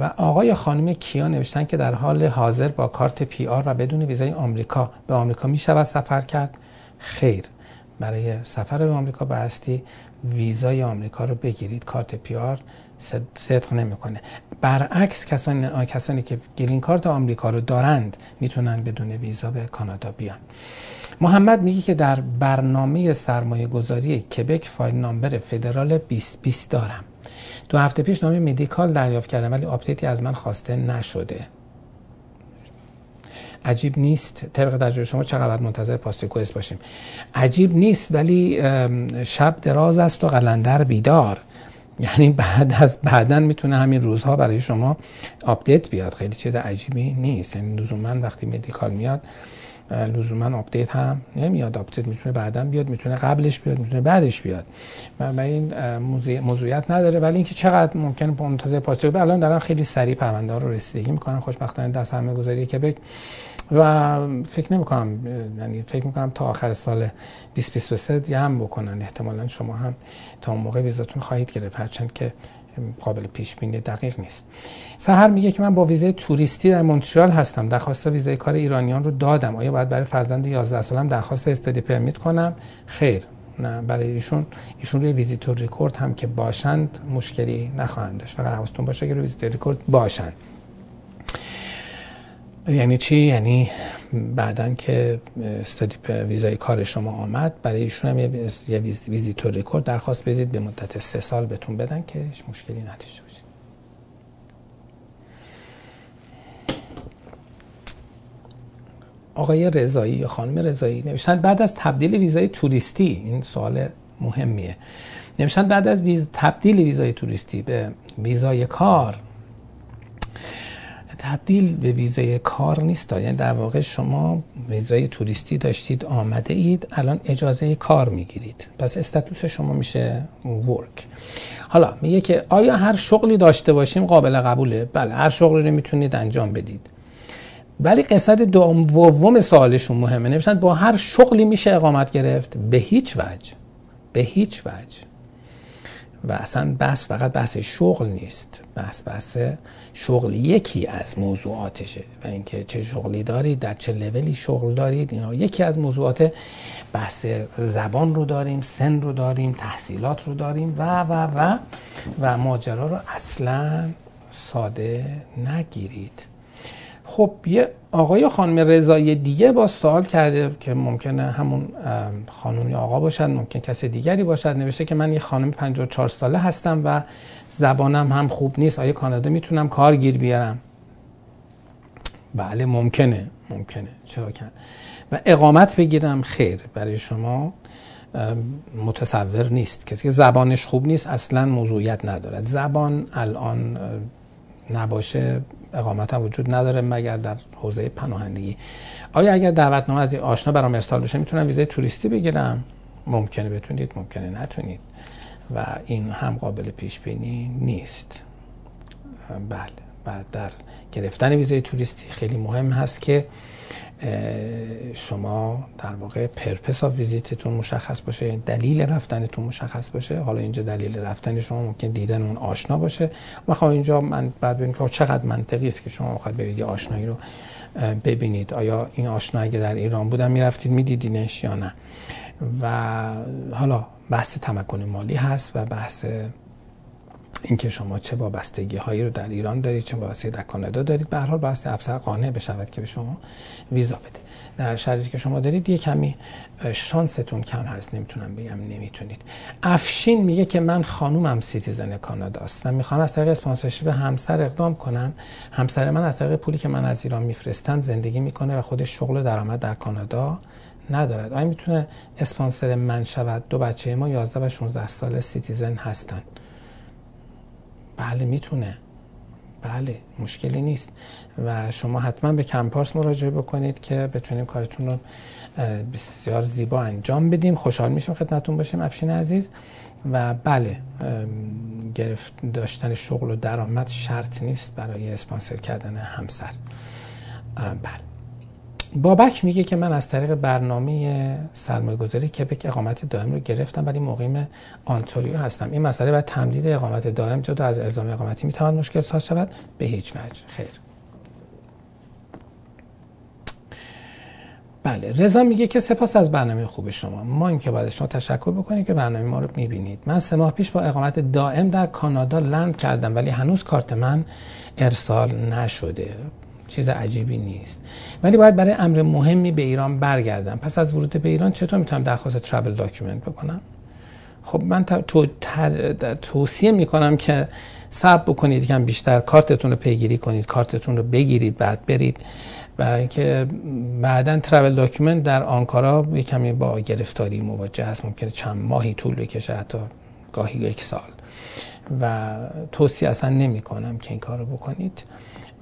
و آقای خانم کیا نوشتن که در حال حاضر با کارت PR و بدون ویزای آمریکا به آمریکا می شود سفر کرد. خیر. برای سفر به آمریکا بایستی ویزای آمریکا رو بگیرید. کارت PR صدق نمی‌کنه. برعکس کسانی, کسانی که گرین کارت آمریکا رو دارند می‌تونن بدون ویزا به کانادا بیان. محمد میگه که در برنامه سرمایه گذاری کبک file number فدرال 2020 دارم. دو هفته پیش نامه medical دریافت کردم ولی update ی از من خواسته نشده. عجیب نیست. طبق تجربه شما چقدر منتظر pass request باشیم. عجیب نیست ولی شب دراز است و قلندر بیدار. یعنی بعد از بعدا می‌تونه همین روزها برای شما update بیاد. خیلی چیز عجیبی نیست. یعنی لزوما وقتی medical میاد لزوما update هم نمیاد. update می‌تونه بعدا بیاد می‌تونه قبلش بیاد می‌تونه بعدش بیاد. و این موضوعیت نداره. ولی اینکه چقدر ممکن منتظر پاسخ الان دارن خیلی سریع پرونده رو رسیدگی می‌کنن خوشبختانه دسته سرمایه گذاری کبک رو فکر نمی کنم یعنی فکر می کنم تا آخر سال 2023 هم بکنن. احتمالا شما هم تا اون موقع ویزاتون خواهید گرفت. هرچند که قابل پیش بینی دقیق نیست. سحر میگه که من با ویزای توریستی در مونترال هستم. درخواست ویزای کار ایرانیان رو دادم. آیا باید برای فرزند 11 سالم درخواست study permit کنم؟ خیر. نه برای ایشون ایشون روی visitor record هم که باشند مشکلی نخواهند داشت. فقط حواستون باشه که روی visitor record باشند. یعنی چی؟ یعنی بعدا که study ویزای کار شما آمد برای ایشون هم یه visitor record درخواست بدید به مدت سه سال بهتون بدن که مشکلی نداشته باشید آقای رضایی یا خانم رضایی نوشتن بعد از تبدیل ویزای توریستی این سوال مهمیه. نوشتن بعد از ویز تبدیل ویزای توریستی به ویزای کار تبدیل به ویزای کار نیست. یعنی در واقع شما ویزای توریستی داشتید آمده اید الان اجازه کار می‌گیرید. پس استاتوس شما میشه ورک. حالا میگه که آیا هر شغلی داشته باشیم قابل قبوله؟ بله هر شغلی رو می‌تونید انجام بدید. ولی قصد دوم سوالشون مهمه. نمیشن با هر شغلی میشه اقامت گرفت؟ به هیچ وجه. به هیچ وجه. و اصلا بحث فقط بحث شغل نیست. بحث بحث شغل یکی از موضوعاتشه و اینکه چه شغلی دارید در چه لولی شغل دارید اینا یکی از موضوعات بحث زبان رو داریم سن رو داریم تحصیلات رو داریم و و و و ماجرا رو اصلا ساده نگیرید. خب یه آقای خانم رضایی دیگه با سوال کرده که ممکنه همون خانم آقا باشد ممکن کسی دیگری باشد. نوشته که من یه خانم 54 ساله هستم و زبانم هم خوب نیست. آیا کانادا می‌تونم کار گیر بیارم؟ بله ممکنه ممکنه. چرا کن و اقامت بگیرم؟ خیر برای شما متصور نیست. کسی که زبانش خوب نیست اصلا موضوعیت ندارد. زبان الان نباشه. اقامت هم وجود نداره مگر در حوزه پناهندگی. آیا اگر دعوتنامه از آشنا برام ارسال بشه می‌تونم ویزای توریستی بگیرم؟ ممکنه بتونید ممکنه نتونید. و این هم قابل پیش بینی نیست. بله بعد در گرفتن ویزای توریستی خیلی مهم هست که شما در واقع purpose of visit تون مشخص باشه دلیل رفتنتون مشخص باشه. حالا اینجا دلیل رفتن شما ممکن دیدن اون آشنا باشه. و خب اینجا من بعد ببینید که چقدر منطقی است که شما می‌خواید برید آشنایی رو ببینید. آیا این آشنا اگه در ایران بودن می‌رفتید میدیدینش یا نه؟ و حالا بحث تمکن مالی هست و بحث اینکه شما چه وابستگی هایی رو در ایران دارید چه وابستگی در کانادا دارید. به هر حال باید افسر قانع بشود که به شما ویزا بده. در شرایطی که شما دارید یه کمی شانستون کم هست. نمی‌تونم بگم نمی‌تونید. افشین میگه که من خانومم citizen کاناداست و می‌خوام از طریق sponsorship همسر اقدام کنم همسر من از طریق پولی که من از ایران میفرستم زندگی می‌کنه و خودش شغل و درآمد در کانادا ندارد. آیا می‌تونه اسپانسر من شود؟ دو بچه ما 11 و 16 سال citizen هستن. بله می‌تونه. بله مشکلی نیست. و شما حتما به کمپارس مراجعه بکنید که بتونیم کارتون رو بسیار زیبا انجام بدیم. خوشحال میشیم خدمتون باشیم افشین عزیز. و بله گرفت داشتن شغل و درآمد شرط نیست برای اسپانسر کردن همسر. بله. بابک میگه که من از طریق برنامه سرمایه گذاری کبک اقامت دائم رو گرفتم ولی مقیم آنتاریو هستم. این مسئله باید تمدید اقامت دائم جدا از الزام اقامتی می‌تواند مشکل ساز شود؟ به هیچ وجه. خیر. بله رضا میگه که سپاس از برنامه خوب شما. ما این که باید شما تشکر بکنیم که برنامه ما رو می‌بینید. من سه ماه پیش با اقامت دائم در کانادا land کردم ولی هنوز کارت من ارسال نشده. چیز عجیبی نیست. ولی باید برای امر مهمی به ایران برگردم. پس از ورود به ایران چطور می‌تونم درخواست travel document بکنم؟ خب من تو توصیه می‌کنم که صبر بکنید یکم بیشتر کارتتون رو پیگیری کنید کارتتون رو بگیرید بعد برید. برای اینکه بعدا travel document در آنکارا یه کمی با گرفتاری مواجه هست. ممکنه چند ماهی طول بکشه حتی گاهی یک سال. و توصیه اصلا نمی کنم که این کار رو بکنید.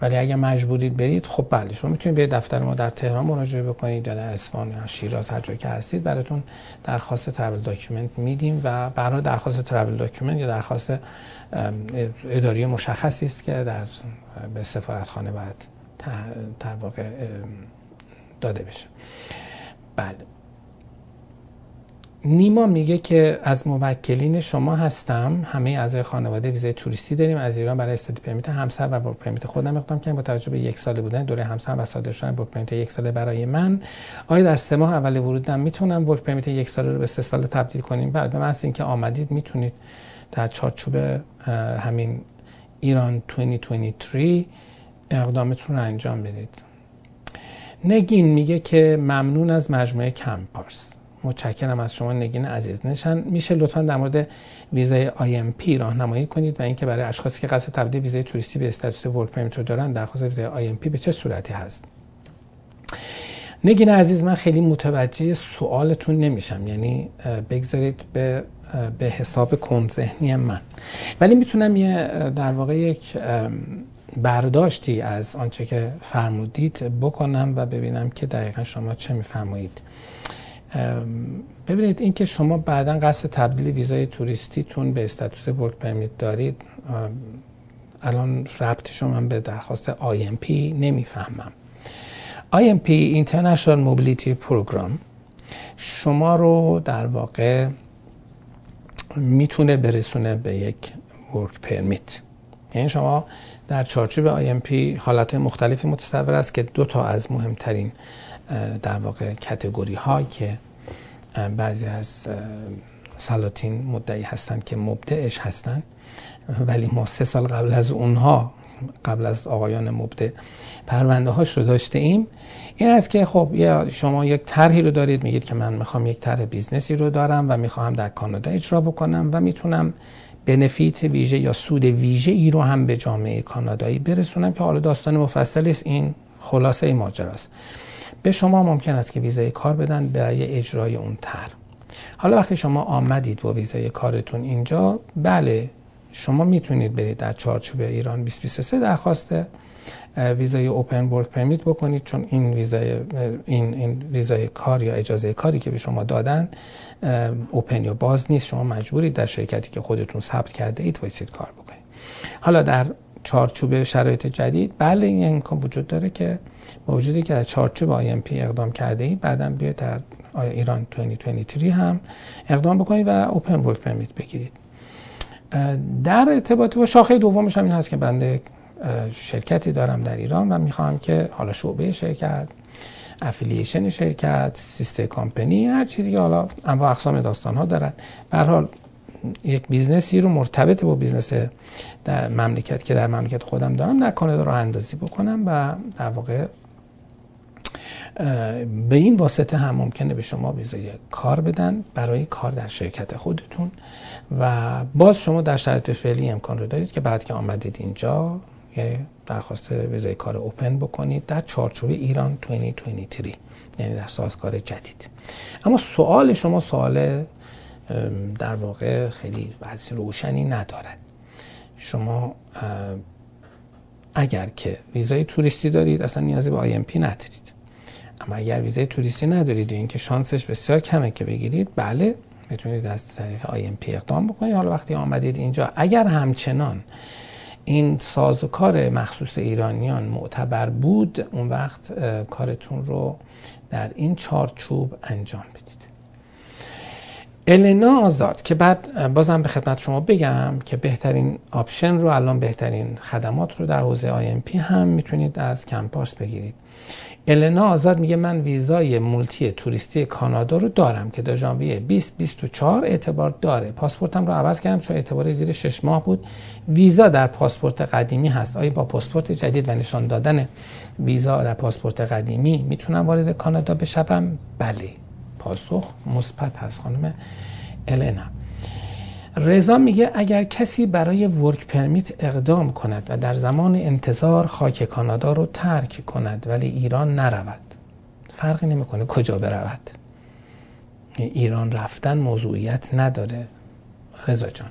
ولی اگر مجبورید برید خب بله شما می‌تونید به دفتر ما در تهران مراجعه بکنید یا در اصفهان یا شیراز هر جایی که هستید براتون درخواست travel document میدیم و برای درخواست travel document یا درخواست اداری مشخصی است که در به سفارتخانه باید در واقع داده بشه. بله. نیما میگه که از موکلین شما هستم. همه اعضای خانواده ویزای توریستی داریم. از ایران برای study permit همسر و work permit خودم اقدام کردم با توجه به یک ساله بودن دوره همسر و صادر شدن work permit یک ساله برای من. آیا در سه ماه اول ورودم می‌تونم work permit یک ساله رو به سه ساله تبدیل کنیم؟ بعد به محض اینکه آمدید می‌تونید در چارچوب همین ایران 2023 اقدامتون رو انجام بدید. نگین میگه که ممنون از مجموعه کمپارس. متشکرم از شما نگین عزیز. نشان میشه لطفا در مورد ویزای IMP راهنمایی کنید و اینکه برای اشخاصی که قصد تبدیل ویزای توریستی به استاتوس ورک پرمیت رو دارن درخواست ویزای IMP به چه صورتی هست؟ نگین عزیز من خیلی متوجه سوالتون نمیشم. یعنی بگذارید به به حساب کن ذهنی من. ولی می‌تونم یه در واقع یک برداشتی از آنچه که فرمودید بکنم و ببینم که دقیقا شما چه میفرمایید. ببینید اینکه شما بعدا قصد تبدیل ویزای توریستیتون به استاتوس ورک پرمیت دارید الان ربط شما به درخواست IMP نمی‌فهمم. IMP International Mobility Program شما رو در واقع می‌تونه برسونه به یک ورک پرمیت. یعنی شما در چارچوب IMP حالت مختلفی متصور است که دو تا از مهمترین در واقع کتگوری ها که بعضی از سلاطین مدعی هستند که مبدعش هستند ولی ما سه سال قبل از اونها قبل از آقایان مبدع پرونده هاش رو داشته ایم. این است که خب یا شما یک طرحی رو دارید میگید که من می‌خوام یک طرح business ی رو دارم و می‌خوام در کانادا اجرا بکنم و می‌تونم benefit ویژه یا سود ویژه ای رو هم به جامعه کانادایی برسونم که حالا داستان مفصل است. این خلاصه ای ماجراست. به شما ممکن است که ویزای کار بدن برای اجرای اون طرح. حالا وقتی شما آمدید با ویزای کارتون اینجا بله شما می‌تونید برید در چارچوب ایران 2023 درخواست ویزای open work permit بکنید چون این ویزای این این ویزای کار یا اجازه کاری که به شما دادن open یا باز نیست. شما مجبورید در شرکتی که خودتون ثبت کرده اید وایسید کار بکنید. حالا در چارچوب شرایط جدید بله این امکان وجود داره که با وجودی که در چارچوب پی اقدام کرده اید بعدا بیاید در ایران 2023 هم اقدام بکنید و open work permit بگیرید. در ارتباط با شاخه دومش هم این هست که بنده شرکتی دارم در ایران و می‌خوام که حالا شعبه شرکت affiliation شرکت sister company هر چیزی که حالا انواع اقسام داستان ها دارد. به حال یک business ی رو مرتبط با business در مملکت که در مملکت خودم دارم راه اندازی بکنم و در واقع به این واسطه هم ممکنه به شما ویزای کار بدن برای کار در شرکت خودتون و باز شما در شرایط فعلی امکان رو دارید که بعد که آمدید اینجا یه درخواست ویزای کار اوپن بکنید در چارچوب ایران 2023 یعنی در سازگار جدید. اما سوال شما سوال در واقع خیلی وضعی روشنی ندارد. شما اگر که ویزای توریستی دارید اصلا نیازی به آی ندارید. اما اگر ویزای توریستی ندارید اینکه شانسش بسیار کمه که بگیرید بله می‌تونید از طریق آی اقدام بکنید. حالا وقتی آمدید اینجا اگر همچنان این ساز و کار مخصوص ایرانیان معتبر بود اون وقت کارتون رو در این چارچوب انجام بدید. النا آزاد که بعد بازم به خدمت شما بگم که بهترین option رو الان بهترین خدمات رو در حوزه آی هم می‌تونید از کمپاس بگیرید. النا آزاد میگه من ویزای multi توریستی کانادا رو دارم که در ژانویه 2024 اعتبار داره. پاسپورتم رو عوض کردم چون اعتبار زیر 6 ماه بود. ویزا در پاسپورت قدیمی هست. آیا با پاسپورت جدید و نشان دادن ویزا در پاسپورت قدیمی می‌تونم وارد کانادا بشم بله. پاسخ مثبت هست خانم النا. رضا میگه اگر کسی برای work permit اقدام کند و در زمان انتظار خاک کانادا رو ترک کند ولی ایران نرود. فرقی نمی‌کنه کجا برود. ایران رفتن موضوعیت نداره. رضا جان.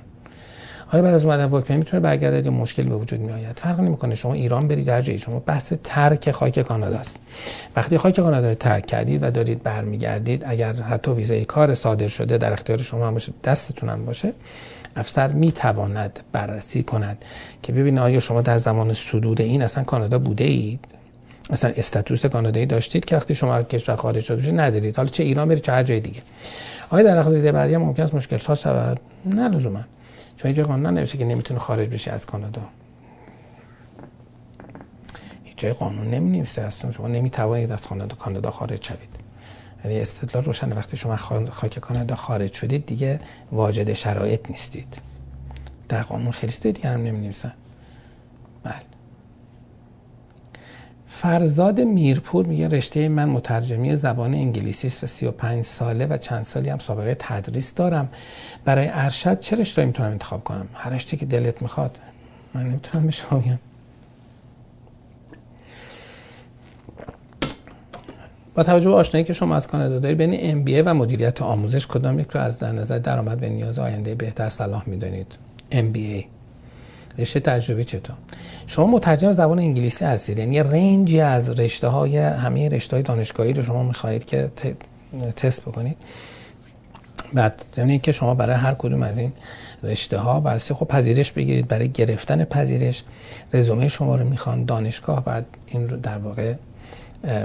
آیا بعد از اومدن ورک می‌تونه برگرده یا مشکل به وجود می آید فرق نمی‌کنه. شما ایران برید در جایی شما. بحث ترک خاک کانادا است وقتی خاک کانادا رو ترک کردید و دارید برمیگردید اگر حتی ویزای کار صادر شده در اختیار شما هم باشه دستتون هم باشه افسر می‌تواند بررسی کند که ببینید آیا شما در زمان صدور این اصلا کانادا بوده اید؟ مثلا استاتوس کانادایی داشتید که وقتی شما کشور خارج شده ندارید. حالا چه ایران برید چه هر جای دیگه. آیا در ویزای بعدی هم ممکن است مشکل ساز شود؟ نه لزوما. چون اینجا قانون ننوشته که نمی‌تونه خارج بشه از کانادا. هیچ جای قانون نمی نویسه اصلا. شما نمی‌توانید از کانادا کانادا خارج شوید. یعنی استدلال روشن وقتی شما خاک کانادا خارج شدید دیگه واجد شرایط نیستید. در قانون خیلی دیگه هم نمی نویسن بله. فرزاد میرپور میگه رشته من مترجمی زبان انگلیسی است و 35 ساله و چند سالی هم سابقه تدریس دارم. برای ارشد چه رشته می‌تونم انتخاب کنم؟ هر رشته که دلت می‌خواد. من نمی‌تونم به شما بگم. با توجه به آشنایی که شما از کانادا دارید بین MBA و مدیریت آموزش کدام یک رو از در نظر درآمد به نیاز آینده بهتر صلاح می‌دانید؟ MBA رشته تجربی چطور؟ شما مترجم زبان انگلیسی هستید. یعنی رنجی از رشته های همه رشته های دانشگاهی رو شما می‌خواهید که تست بکنید. بعد یعنی که شما برای هر کدوم از این رشته ها بسته خب پذیرش بگیرید. برای گرفتن پذیرش رزومه شما رو می‌خوان دانشگاه. بعد این رو در واقع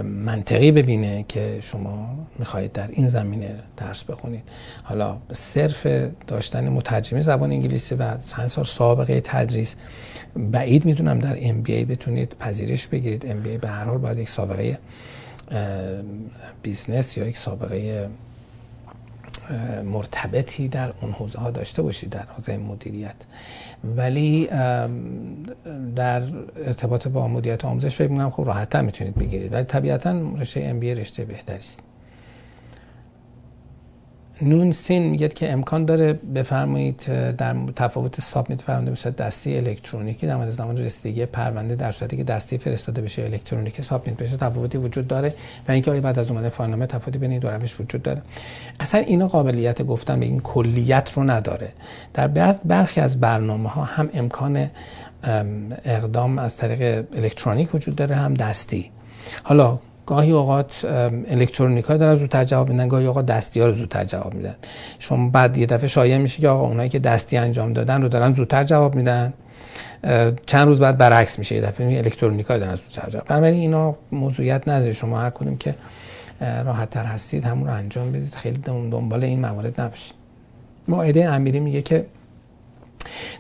منطقی ببینه که شما می‌خواهید در این زمینه درس بخونید. حالا صرف داشتن مترجمی زبان انگلیسی و چند سال سابقه تدریس بعید می‌دونم در MBA بتونید پذیرش بگیرید. MBA به هر حال باید یک سابقه business یا یک سابقه مرتبطی در اون حوزه ها داشته باشید در حوزه مدیریت. ولی در ارتباط با مدیریت آموزش فکر می‌کنم خب راحت می‌تونید بگیرید. ولی طبیعتا رشته MBA رشته بهتری است. نون سین میگه که امکان داره بفرمایید در تفاوت سابمیت فرمانده بشه دستی الکترونیکی در مورد زمان رسیدگی پرونده در صورتی که دستی فرستاده بشه الکترونیکی سابمیت بشه تفاوتی وجود داره و اینکه آیا بعد از اومده فایلنامه تفاوتی بین این دو روش وجود داره. اصلا اینا قابلیت گفتن به این کلیت رو نداره. در برخی از برنامه ها هم امکان اقدام از طریق الکترونیک وجود داره هم دستی. حالا گاهی اوقات الکترونیک ها دارن زودتر جواب میدن گاهی اوقات دستی ها رو زودتر جواب میدن. شما بعد یه دفعه شایع میشه که آقا اونایی که دستی انجام دادن رو دارن زودتر جواب میدن. چند روز بعد برعکس میشه یه دفعه الکترونیک ها دارن زودتر جواب بنابراین اینا موضوعیت نداره شما هر کدوم که راحت تر هستید همون رو انجام بدید. خیلی دنبال این موارد نباشید. مائده امیری میگه که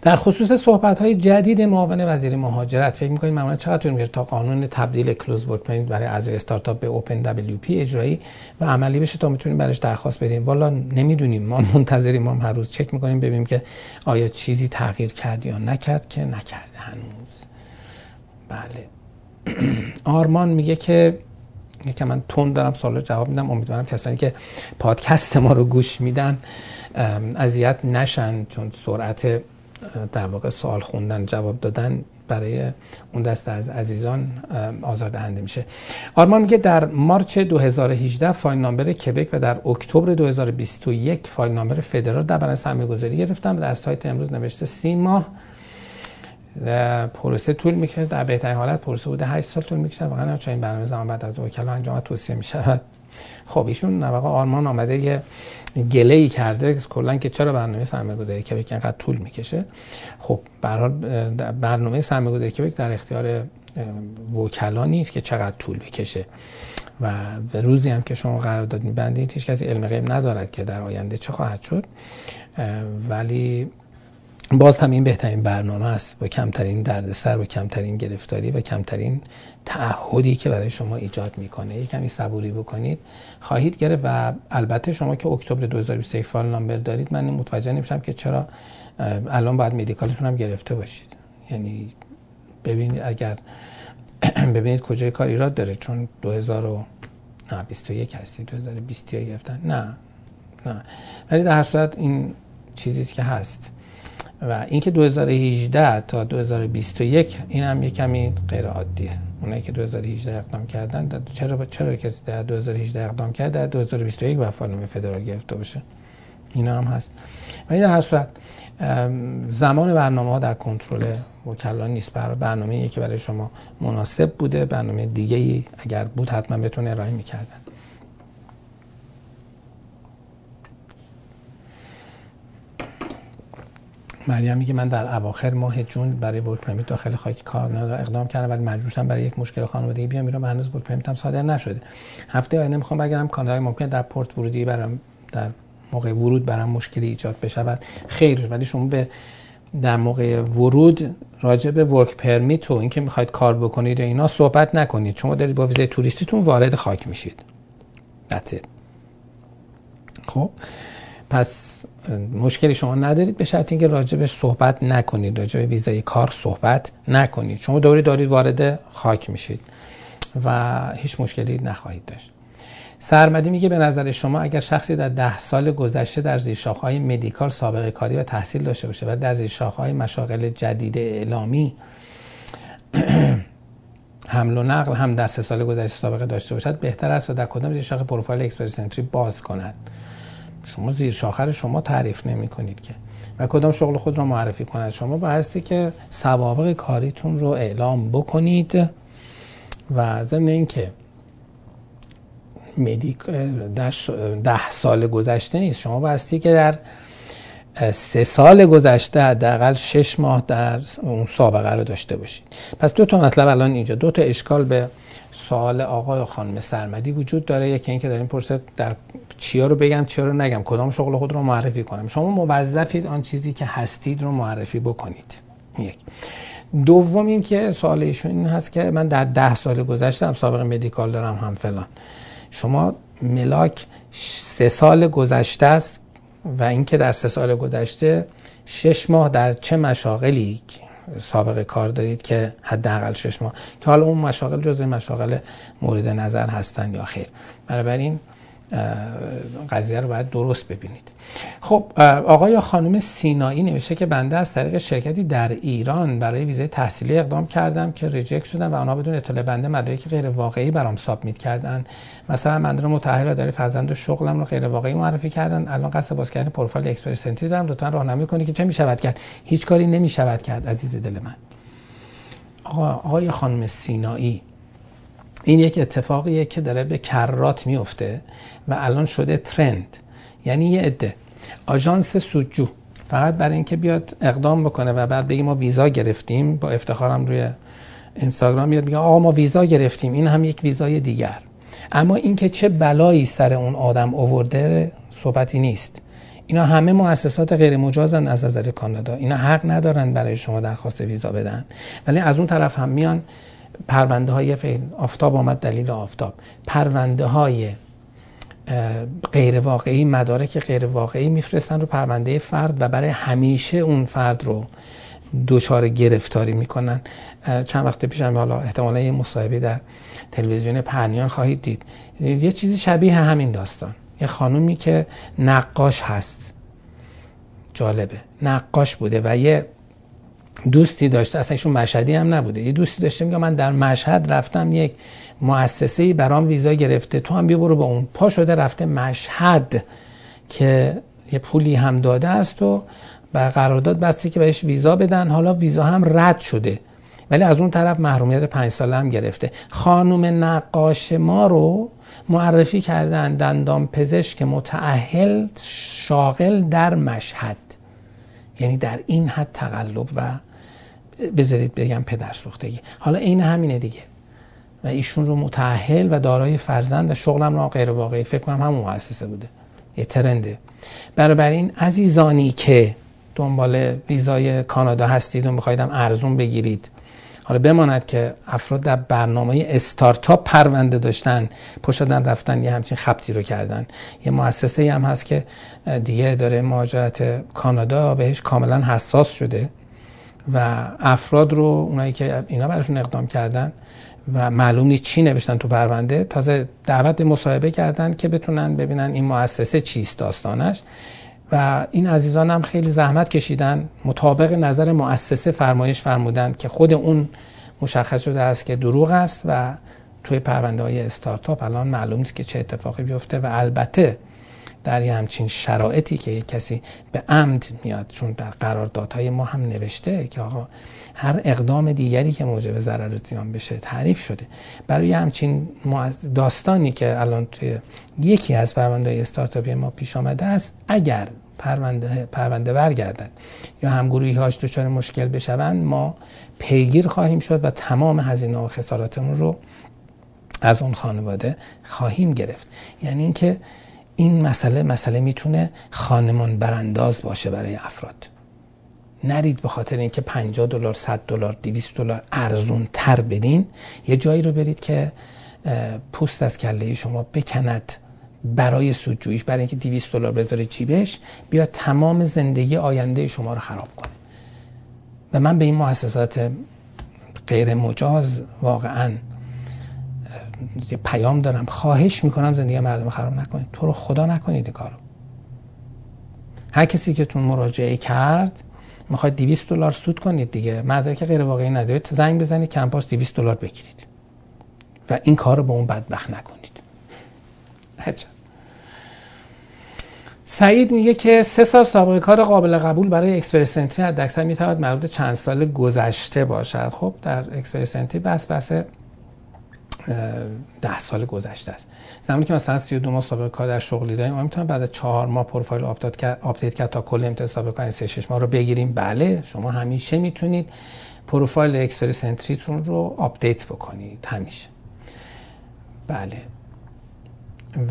در خصوص صحبت های جدید معاون وزیر مهاجرت فکر می‌کنید معمولا چقدر طول تا قانون تبدیل closed work برای اعضای استارتاپ به open WP اجرایی و عملی بشه تا می‌تونیم براش درخواست بدیم؟ والا نمی‌دونیم. ما منتظریم. ما هر روز چک می‌کنیم ببینیم که آیا چیزی تغییر کرد یا نکرد که نکرده هنوز. بله. <clears throat> آرمان میگه که که من تون دارم سوال جواب میدم. امیدوارم کسانی که پادکست ما رو گوش میدن اذیت نشن چون سرعت در واقع سوال خوندن جواب دادن برای اون دست از عزیزان آزاردهنده میشه. آرمان میگه در مارچ 2018 فایل نامبر کبک و در اکتبر 2021 فایل نامبر فدرال در برای سرمایه گذاری گرفتم. در سایت امروز نوشته سی ماه. پروسه طول می‌کشه. در بهترین حالت پروسه بوده 8 سال طول می‌کشه. واقعا چون این برنامه زمان بعد از وکلا انجام توصیه میشه خب ایشون نواقع آرمان آمده یه گله ای کرده کلا که چرا برنامه سرمایه گذاری که اینقدر طول می‌کشه؟ خب به برنامه سرمایه گذاری که در اختیار وکلا نیست که چقدر طول بکشه و به روزی هم که شما قرارداد میبندید هیچ کسی علم غیب ندارد که در آینده چه خواهد شد. ولی باز هم این بهترین برنامه است با کمترین دردسر و کمترین گرفتاری و کمترین تعهدی که برای شما ایجاد می‌کنه. یک کمی صبوری بکنید. خواهید گرفت و البته شما که اکتبر 2021 فایل نامبر دارید من متوجه نمیشم که چرا الان باید مدیکالتون هم گرفته باشید. یعنی ببینید اگر <clears throat> ببینید کجای کار ایراد داره. چون 2021 هستی 2020 گرفتن. نه نه. ولی در هر صورت این چیزی که هست و اینکه 2018 تا 2021 این هم یک کمی غیر عادیه. اونایی که 2018 اقدام کردن چرا چرا کسی در 2018 اقدام کرد؟ در 2021 با فالوم فدرال گرفته باشه. اینا هم هست. و این هر صورت زمان برنامه ها در کنترل وکلا نیست. برای برنامه ای که برای شما مناسب بوده. برنامه دیگه اگر بود حتما بتونه ارائه می‌کردن. مریم میگه من در اواخر ماه جون برای ورک پرمیت داخل خاک کانادا اقدام کردم ولی مجبور برای یک مشکل خانوادگی بیام ایران هنوز ورک پرمیت هم صادر نشده. هفته آینده می‌خوام بگم کانادا ممکن در پورت ورودی برام در موقع ورود برام مشکلی ایجاد بشود. خیر ولی شما به در موقع ورود راجع به ورک پرمیت و اینکه می‌خواید کار بکنید و اینا صحبت نکنید. شما دارید با ویزای توریستیتون وارد خاک میشید. That's it. خب پس مشکلی شما ندارید به شرط اینکه راجبش صحبت نکنید راجب ویزای کار صحبت نکنید. شما دوری دارید وارد خاک میشید و هیچ مشکلی نخواهید داشت. سرمدی میگه به نظر شما اگر شخصی در ده سال گذشته در زیرشاخهای مدیکال سابقه کاری و تحصیل داشته باشه و در زیرشاخهای مشاغل جدید اعلامی <clears throat> حمل و نقل هم در سه سال گذشته سابقه داشته باشد بهتر است و در کدام زیرشاخ پروفایل اکسپرس باز کند. شما زیر شاخر شما تعریف نمی کنید که. و کدام شغل خود را معرفی کند شما بایستی که سوابق کاریتون رو اعلام بکنید و ضمن اینکه مدیک ده سال گذشته نیست. شما بایستی که در سه سال گذشته حداقل شش ماه در اون سابقه رو داشته باشید. پس دو تا مطلب الان اینجا. دو تا اشکال به سوال آقای خانم سرمدی وجود داره. یکی اینکه داریم پرسه در چیا رو بگم چیا رو نگم. کدام شغل خود رو معرفی کنم. شما موظفید آن چیزی که هستید رو معرفی بکنید. یک. دوم این که سوال ایشون این هست که من در ده سال گذشته هم سابقه مدیکال دارم هم فلان. شما ملاک سه سال گذشته است و اینکه در سه سال گذشته شش ماه در چه مشاغلی؟ سابقه کار دارید که حداقل شش ماه. که حالا اون مشاغل جزء مشاغل مورد نظر هستن یا خیر. بنابراین قضیه رو باید درست ببینید. خب آقای یا خانم سینایی نوشته که بنده از طریق شرکتی در ایران برای ویزای تحصیلی اقدام کردم که reject شدن و آنها بدون اطلاع بنده مدارک غیر واقعی برام submit کردن مثلا من رو متأهل و دارای فرزند و شغلم رو غیر واقعی معرفی کردن. الان قصد باز کردن پروفایل Express Entry دارم. لطفا راهنمایی کنید که چه می‌شود کرد. هیچ کاری نمی‌شود کرد عزیز دل من. آقا آقای خانم سینایی این یک اتفاقیه که داره به کرات میفته و الان شده ترند. یعنی یه عده. آژانس سودجو فقط برای اینکه بیاد اقدام بکنه و بعد بگیم ما ویزا گرفتیم با افتخارم روی اینستاگرام میاد میگه آقا ما ویزا گرفتیم این هم یک ویزای دیگر. اما اینکه چه بلایی سر اون آدم آورده صحبتی نیست. اینا همه مؤسسات غیر مجازن از نظر کانادا. اینا حق ندارن برای شما درخواست ویزا بدن. ولی از اون طرف هم میان پرونده های فعل. آفتاب آمد دلیل آفتاب. پرونده های غیر واقعی مدارک غیر واقعی میفرستن رو پرونده فرد و برای همیشه اون فرد رو دچار گرفتاری می‌کنن. چند وقت پیش هم حالا احتمالا یه مصاحبه در تلویزیون پرنیان خواهید دید. یه چیزی شبیه همین داستان. یه خانومی که نقاش هست. جالبه. نقاش بوده و یه دوستی داشته اصلا ایشون مشهدی هم نبوده. یه دوستی داشته میگه من در مشهد رفتم یک مؤسسه برام ویزا گرفته. تو هم بیا برو با اون. پا شده رفته مشهد که یه پولی هم داده است و به قرارداد بسته که بهش ویزا بدن. حالا ویزا هم رد شده. ولی از اون طرف محرومیت پنج ساله هم گرفته. خانم نقاش ما رو معرفی کردن دندان پزشک متعهل شاغل در مشهد. یعنی در این حد تقلب و بذارید بگم پدر سوختگی. حالا این همینه دیگه. و ایشون رو متعهل و دارای فرزند و شغلم را غیر واقعی فکر کنم همون مؤسسه بوده. یه ترنده. این عزیزانی که دنبال ویزای کانادا هستید و میخوایدم ارزون بگیرید حالا بماند که افراد در برنامه استارتاپ پرونده داشتن پشتدن رفتن یه همچین خبتی رو کردن. یه مؤسسه هم هست که دیگه داره مهاجرت کانادا بهش کاملا حساس شده و افراد رو اونایی که اینا براشون اقدام کردن و معلوم نیست چی نوشتن تو پرونده تازه دعوت مصاحبه کردن که بتونن ببینن این مؤسسه چیست داستانش. و این عزیزان هم خیلی زحمت کشیدن. مطابق نظر مؤسسه فرمایش فرمودن که خود اون مشخص شده است که دروغ است و توی پرونده های استارتاپ الان معلوم نیست که چه اتفاقی بیفته و البته در یه همچین شرایطی که کسی به عمد میاد چون در قراردادهای ما هم نوشته که آقا هر اقدام دیگری که موجب ضرر زیان بشه تعریف شده. برای همچین داستانی که الان توی یکی از پرونده استارتاپی ما پیش آمده است اگر پرونده پرونده برگردن. یا همگروهی هاش دچار مشکل بشوند ما پیگیر خواهیم شد و تمام هزینه و خساراتمون رو از اون خانواده خواهیم گرفت. یعنی اینکه این مسئله مسئله می‌تونه خانمان برانداز باشه برای افراد. نرید به خاطر اینکه 50 دلار 100 دلار 200 دلار ارزون تر بدین. یه جایی رو برید که پوست از کله شما بکند. برای سودجوییش برای اینکه 200 دلار بذاره جیبش بیا تمام زندگی آینده شما رو خراب کنه. و من به این مؤسسات غیر مجاز واقعا پیام دارم. خواهش می‌کنم زندگی مردم خراب نکنید. تو رو خدا نکنید کارو. هر کسی که تون مراجعه کرد می‌خواید 200 دلار سود کنید دیگه. مدرک غیر واقعی ندارید. زنگ بزنید کمپاس 200 دلار بگیرید. و این کار رو به اون بدبخت نکنید. عجب سعید میگه که سه سال سابقه کار قابل قبول برای Express Entry حد اکثر می‌تواند مربوط چند سال گذشته باشد. خب در Express Entry بس بس ده سال گذشته است. زمانی که مثلا 32 ماه سابقه کار در شغلی داریم ما می‌تونیم بعد از 4 ماه پروفایل update کرد update کرد تا کل امتیاز سابقه کار 3 6 ماه رو بگیریم. بله شما همیشه می‌تونید پروفایل Express Entry تون رو update بکنید. همیشه. بله.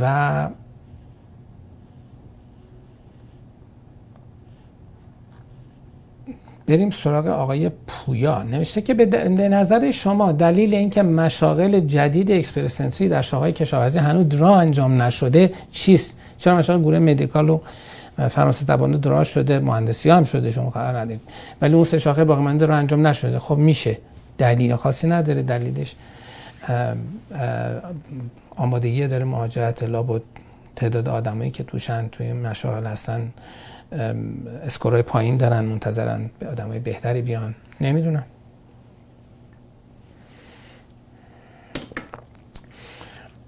و بریم سراغ آقای پویا. نوشته که به نظر شما دلیل اینکه مشاغل جدید اکسپرسنتری در شاخهای کشاورزی هنوز درا انجام نشده چیست؟ چرا مثلا گروه مدیکال و فرانسه زبان درا شده مهندسی هم شده شما خبر ندارید. ولی اون سه شاخه باقی مانده رو انجام نشده. خب میشه. دلیل خاصی نداره. دلیلش آمادگی داره مهاجرت لابد تعداد آدمایی که توشن توی مشاغل هستن. اسکورای پایین دارن منتظرن به آدمای بهتری بیان. نمی‌دونم.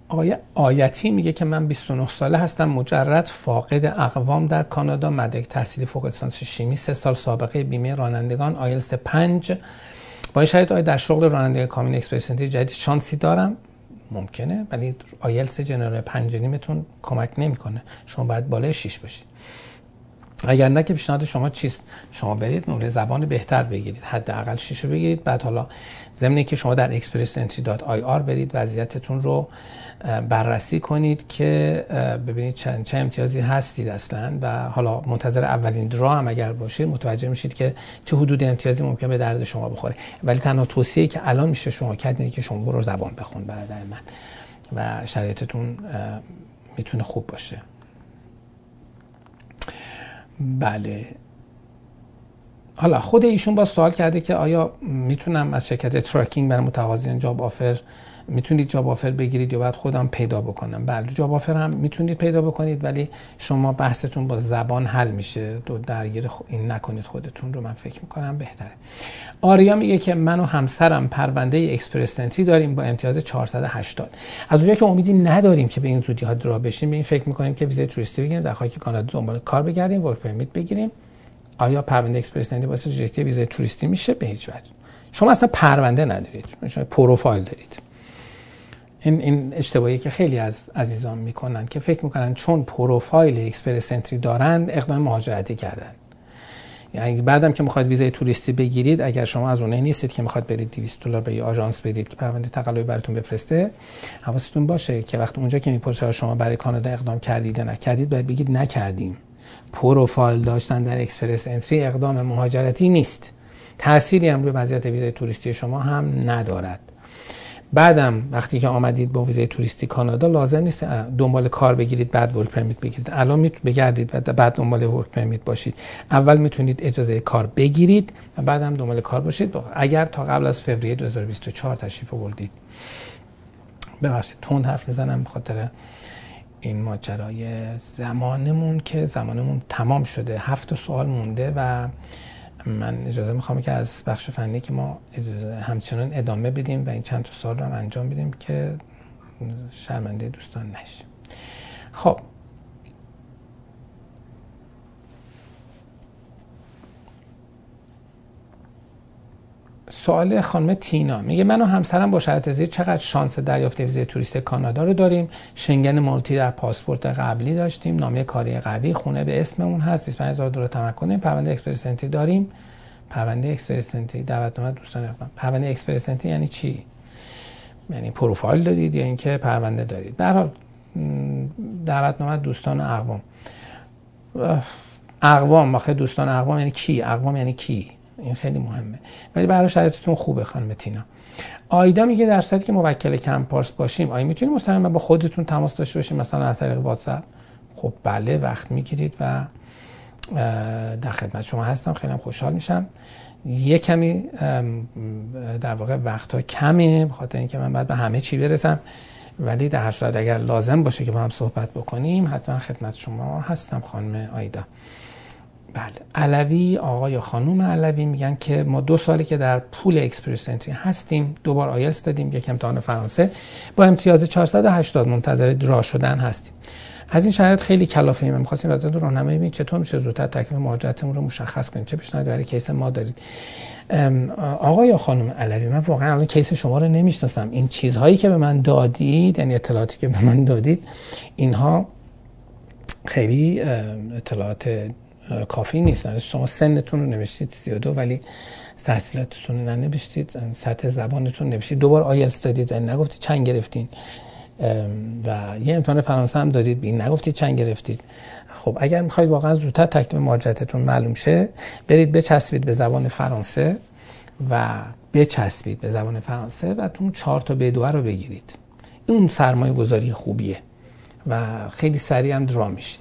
آقای آیتی میگه که من 29 ساله هستم مجرد فاقد اقوام در کانادا مدرک تحصیلی فوق لیسانس شیمی سه سال سابقه بیمه رانندگان آیلس 5 با این شرایط آیا در شغل رانندگی کامین اکسپرس جدید شانسی دارم. ممکنه ولی آیلس جنرال 5 نیمتون کمک نمی‌کنه. شما باید بالای 6 باشید اگر نه که پیشنهاد شما چیست؟ شما برید نمره زبان بهتر بگیرید حداقل شیشو بگیرید. بعد حالا ضمن که شما در expressentry.ir برید وضعیتتون رو بررسی کنید که ببینید چند چه امتیازی هستید اصلا. و حالا منتظر اولین درا هم اگر باشید متوجه میشید که چه حدود امتیازی ممکن به درد شما بخوره. ولی تنها توصیه که الان میشه شما کرد که شما برو زبان بخون برادر من. و شرایطتون می‌تونه خوب باشه. بله. حالا خود ایشون با سوال کرده که آیا می‌تونم از شرکت trucking برای متقاضیان job offer می‌تونید job offer بگیرید یا باید خودم پیدا بکنم. بله job offer هم می‌تونید پیدا بکنید ولی شما بحثتون با زبان حل میشه. دو درگیر این نکنید خودتون رو من فکر می‌کنم بهتره. آریا میگه که من و همسرم پرونده Express Entry داریم با امتیاز 480 از اونجایی که امیدی نداریم که به این زودی ها draw بشیم به این فکر می‌کنیم که ویزای توریستی بگیریم در خاک کانادا دنبال کار بگردیم work permit بگیریم. آیا پرونده Express Entry واسه reject ویزای توریستی میشه؟ به هیچ وجه. شما اصلا پرونده ندارید. شما پروفایل دارید. این این اشتباهی که خیلی از عزیزان می‌کنن که فکر می‌کنن چون پروفایل Express Entry دارند اقدام مهاجرتی کردن. یعنی بعدم که می‌خواید ویزای توریستی بگیرید اگر شما از اونایی نیستید که می‌خواد برید 200 دلار به یه آژانس بدید که پرونده تقلبی براتون بفرسته حواستون باشه که وقتی اونجا که می‌پرسه شما برای کانادا اقدام کردید یا نکردید باید بگید نکردیم. پروفایل داشتن در Express Entry اقدام مهاجرتی نیست. تأثیری هم روی وضعیت ویزای توریستی شما هم ندارد. بعدم وقتی که آمدید با ویزای توریستی کانادا لازم نیست دنبال کار بگیرید بعد ورک پرمیت بگیرید. الان می‌تونید بگردید و بعد دنبال ورک پرمیت باشید. اول می‌تونید اجازه کار بگیرید و بعدم دنبال کار باشید. اگر تا قبل از فوریه 2024 تشریف آوردید. ببخشید تون حرف می‌زنم به خاطر این ماجرای زمانمون که زمانمون تمام شده. هفت سوال مونده و من اجازه می‌خوام که از بخش فنی که ما همچنان ادامه بدیم و این چند تا سوال رو هم انجام بدیم که شرمنده دوستان نشه خب سوال خانم تینا. میگه من و همسرم با شرط زیر چقدر شانس دریافت ویزه توریست کانادا رو داریم؟ شنگن مالتی در پاسپورت قبلی داشتیم. نامه کاری قوی خونه به اسممون هست. 25000 دلار تمکن پرونده اکسپرسنتی داریم. پرونده Express Entry دعوتنامه دوستان اقدام پرونده Express Entry یعنی چی؟ یعنی پروفایل دادید یا اینکه پرونده دارید. به حال دعوتنامه دوستان اقوام. اقوام آخه دوستان اقوام یعنی کی؟ اقوام یعنی کی؟ این خیلی مهمه. ولی برای شرایطتون خوبه خانم تینا. آیدا میگه در صورتی که موکل کمپاس باشیم آیا می‌تونیم مستقیما با خودتون تماس داشته باشیم؟ مثلا از طریق واتساپ؟ خب بله وقت می‌گیرید و در خدمت شما هستم. خیلی خوشحال میشم. یه کمی در واقع وقت ها کمه بخاطر اینکه من باید به همه چی برسم. ولی در هر صورت اگر لازم باشه که با هم صحبت بکنیم حتما خدمت شما هستم خانم آیدا. بله. علوی آقای یا خانوم علوی میگن که ما دو سالی که در پول اکسپرس انتری هستیم دوبار آیلس دادیم یک امتحان فرانسه. با امتیاز 480 منتظر درا شدن هستیم. از این شرایط خیلی کلافه ایم. می‌خواستیم از رو راهنمایی ببینید چطور میشه زودتر تکلیف مهاجرتمون رو مشخص کنیم. چه پیشنهادی برای case ما دارید؟ آقای یا خانم علوی من واقعا الان case شما رو نمی‌شناسم. این چیزهایی که به من دادید یعنی اطلاعاتی که به من دادید اینها خیلی اطلاعات کافی نیست. شما سنتون رو نوشتید 32 ولی تحصیلاتتون رو ننوشتید سطح زبانتون نوشتید. دوبار آیلتس دادید و نگفتید چند گرفتین. و یه امتحان فرانسه هم دادید. بین نگفتید چند گرفتید. خب اگر می‌خواید واقعا زودتر تکلیف مهاجرتتون معلوم شه برید بچسبید به زبان فرانسه و بچسبید به زبان فرانسه و تو چهار تا به رو بگیرید. اون سرمایه گذاری خوبیه و خیلی سریع هم درا میشید.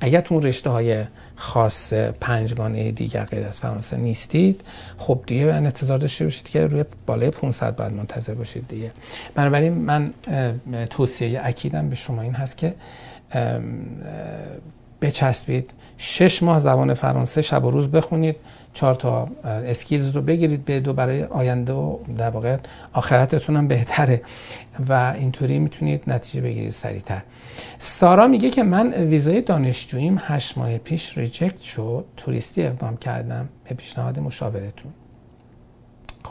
اگر تو رشته های خاص پنجگانه دیگر غیر از فرانسه نیستید. خب دیگه من انتظار داشته باشید که روی بالای 500 باید منتظر باشید دیگه. بنابراین من توصیه اکیدم به شما این هست که بچسبید. شش ماه زبان فرانسه شب و روز بخونید. چهار تا skills رو بگیرید B2 برای آینده و در واقع آخرتتون هم بهتره. و اینطوری می‌تونید نتیجه بگیرید سریعتر. سارا میگه که من ویزای دانشجوییم هشت ماه پیش reject شد توریستی اقدام کردم. به پیشنهاد مشاورتون.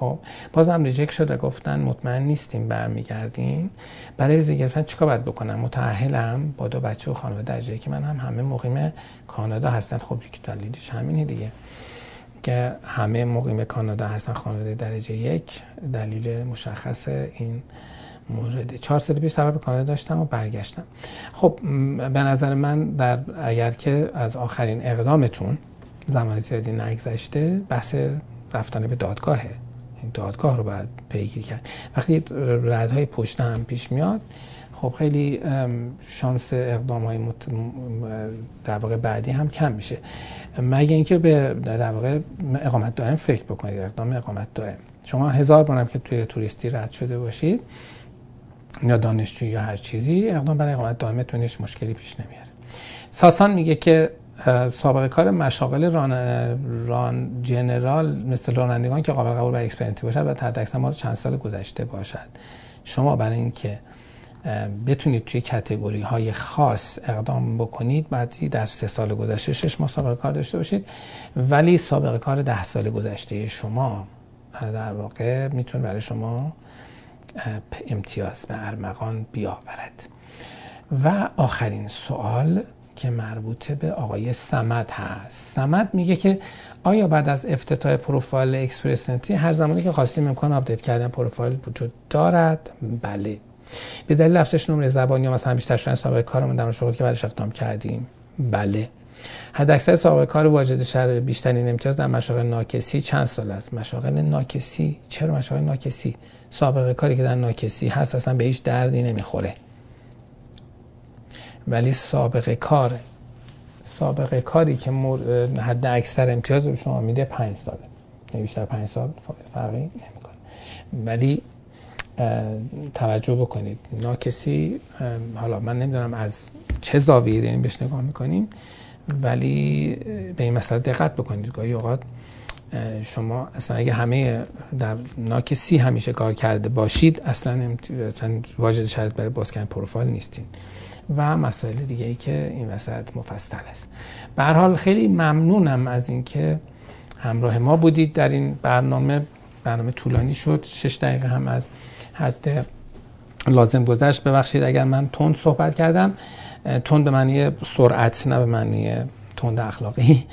خب بازم ریجکت شد و گفتن مطمئن نیستیم برمیگردیم برای ویزا گرفتن چیکار باید بکنم؟ متأهلم با دو بچه و خانواده درجه که من هم همه مقیم کانادا هستن. خب یک دلیلش همینه دیگه. که همه مقیم کانادا هستن خانواده درجه یک دلیل مشخص این مورد. 4 سال پیش سفر به کانادا داشتم و برگشتم. خب به نظر من در اگر که از آخرین اقدامتون زمان زیادی نگذشته بحث رفتن به دادگاهه. دادگاه رو باید پیگیری کرد. وقتی ردهای پشت هم پیش میاد خب خیلی شانس اقدام های مت... در واقع بعدی هم کم میشه. مگه اینکه به در واقع اقامت دائم فکر بکنید اقدام اقامت دائم. شما هزار بارم که توی توریستی رد شده باشید یا دانشجو یا هر چیزی اقدام برای اقامت دائمتون مشکلی پیش نمیاره. ساسان میگه که سابقه کار مشاغل ران, ران جنرال مثل رانندگان که قابل قبول و اکسپرینتی باشد و تحت اکثر چند سال گذشته باشد. شما برای اینکه بتونید توی کتگوری های خاص اقدام بکنید بعدی در سه سال گذشته شش ماه سابقه کار داشته باشید. ولی سابقه کار ده سال گذشته شما در واقع می‌تونه برای شما امتیاز به ارمغان بیاورد. و آخرین سوال که مربوط به آقای سمد هست. سمد میگه که آیا بعد از افتتاح پروفایل Express Entry هر زمانی که خواستیم امکان update کردن پروفایل وجود دارد؟ بله. به دلیل افزایش نمره زبانی یا مثلا بیشتر شدن سابقه کارمون در شغلی که برایش اقدام کردیم؟ بله. حد اکثر سابقه کار واجد شرایط بیشترین امتیاز در مشاغل NOC C چند سال است؟ مشاغل NOC C؟ چرا مشاغل NOC C؟ سابقه کاری که در ناکسی هست اصلا به هیچ دردی نمی‌خوره. ولی سابقه کار. سابقه کاری که حد اکثر امتیاز رو شما میده پنج ساله. بیشتر پنج سال فرقی نمی‌کنه. ولی توجه بکنید. ناکسی حالا من نمی‌دونم از چه زاویه داریم بهش نگاه می‌کنیم ولی به این مسئله دقت بکنید. گاهی اوقات شما اصلا اگه همه در ناکسی همیشه کار کرده باشید اصلا واجد شرط برای باز کردن پروفایل نیستین. و مسائل دیگه ای که این وسط مفصل است. به حال خیلی ممنونم از اینکه همراه ما بودید در این برنامه. برنامه طولانی شد. شش دقیقه هم از حد لازم گذشت. ببخشید اگر من تند صحبت کردم. تند به معنی سرعت نه به معنی تند اخلاقی.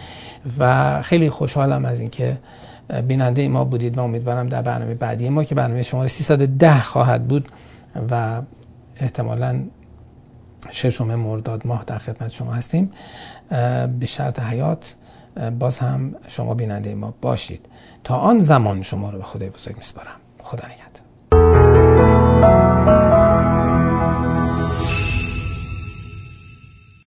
و خیلی خوشحالم از اینکه بیننده ما بودید و امیدوارم در برنامه بعدی ما که برنامه شماره 310 خواهد بود و احتمالا ششم مرداد ماه در خدمت شما هستیم. به شرط حیات باز هم شما بیننده ما باشید. تا آن زمان شما رو به خدای بزرگ میسپارم. خدا نگهدار.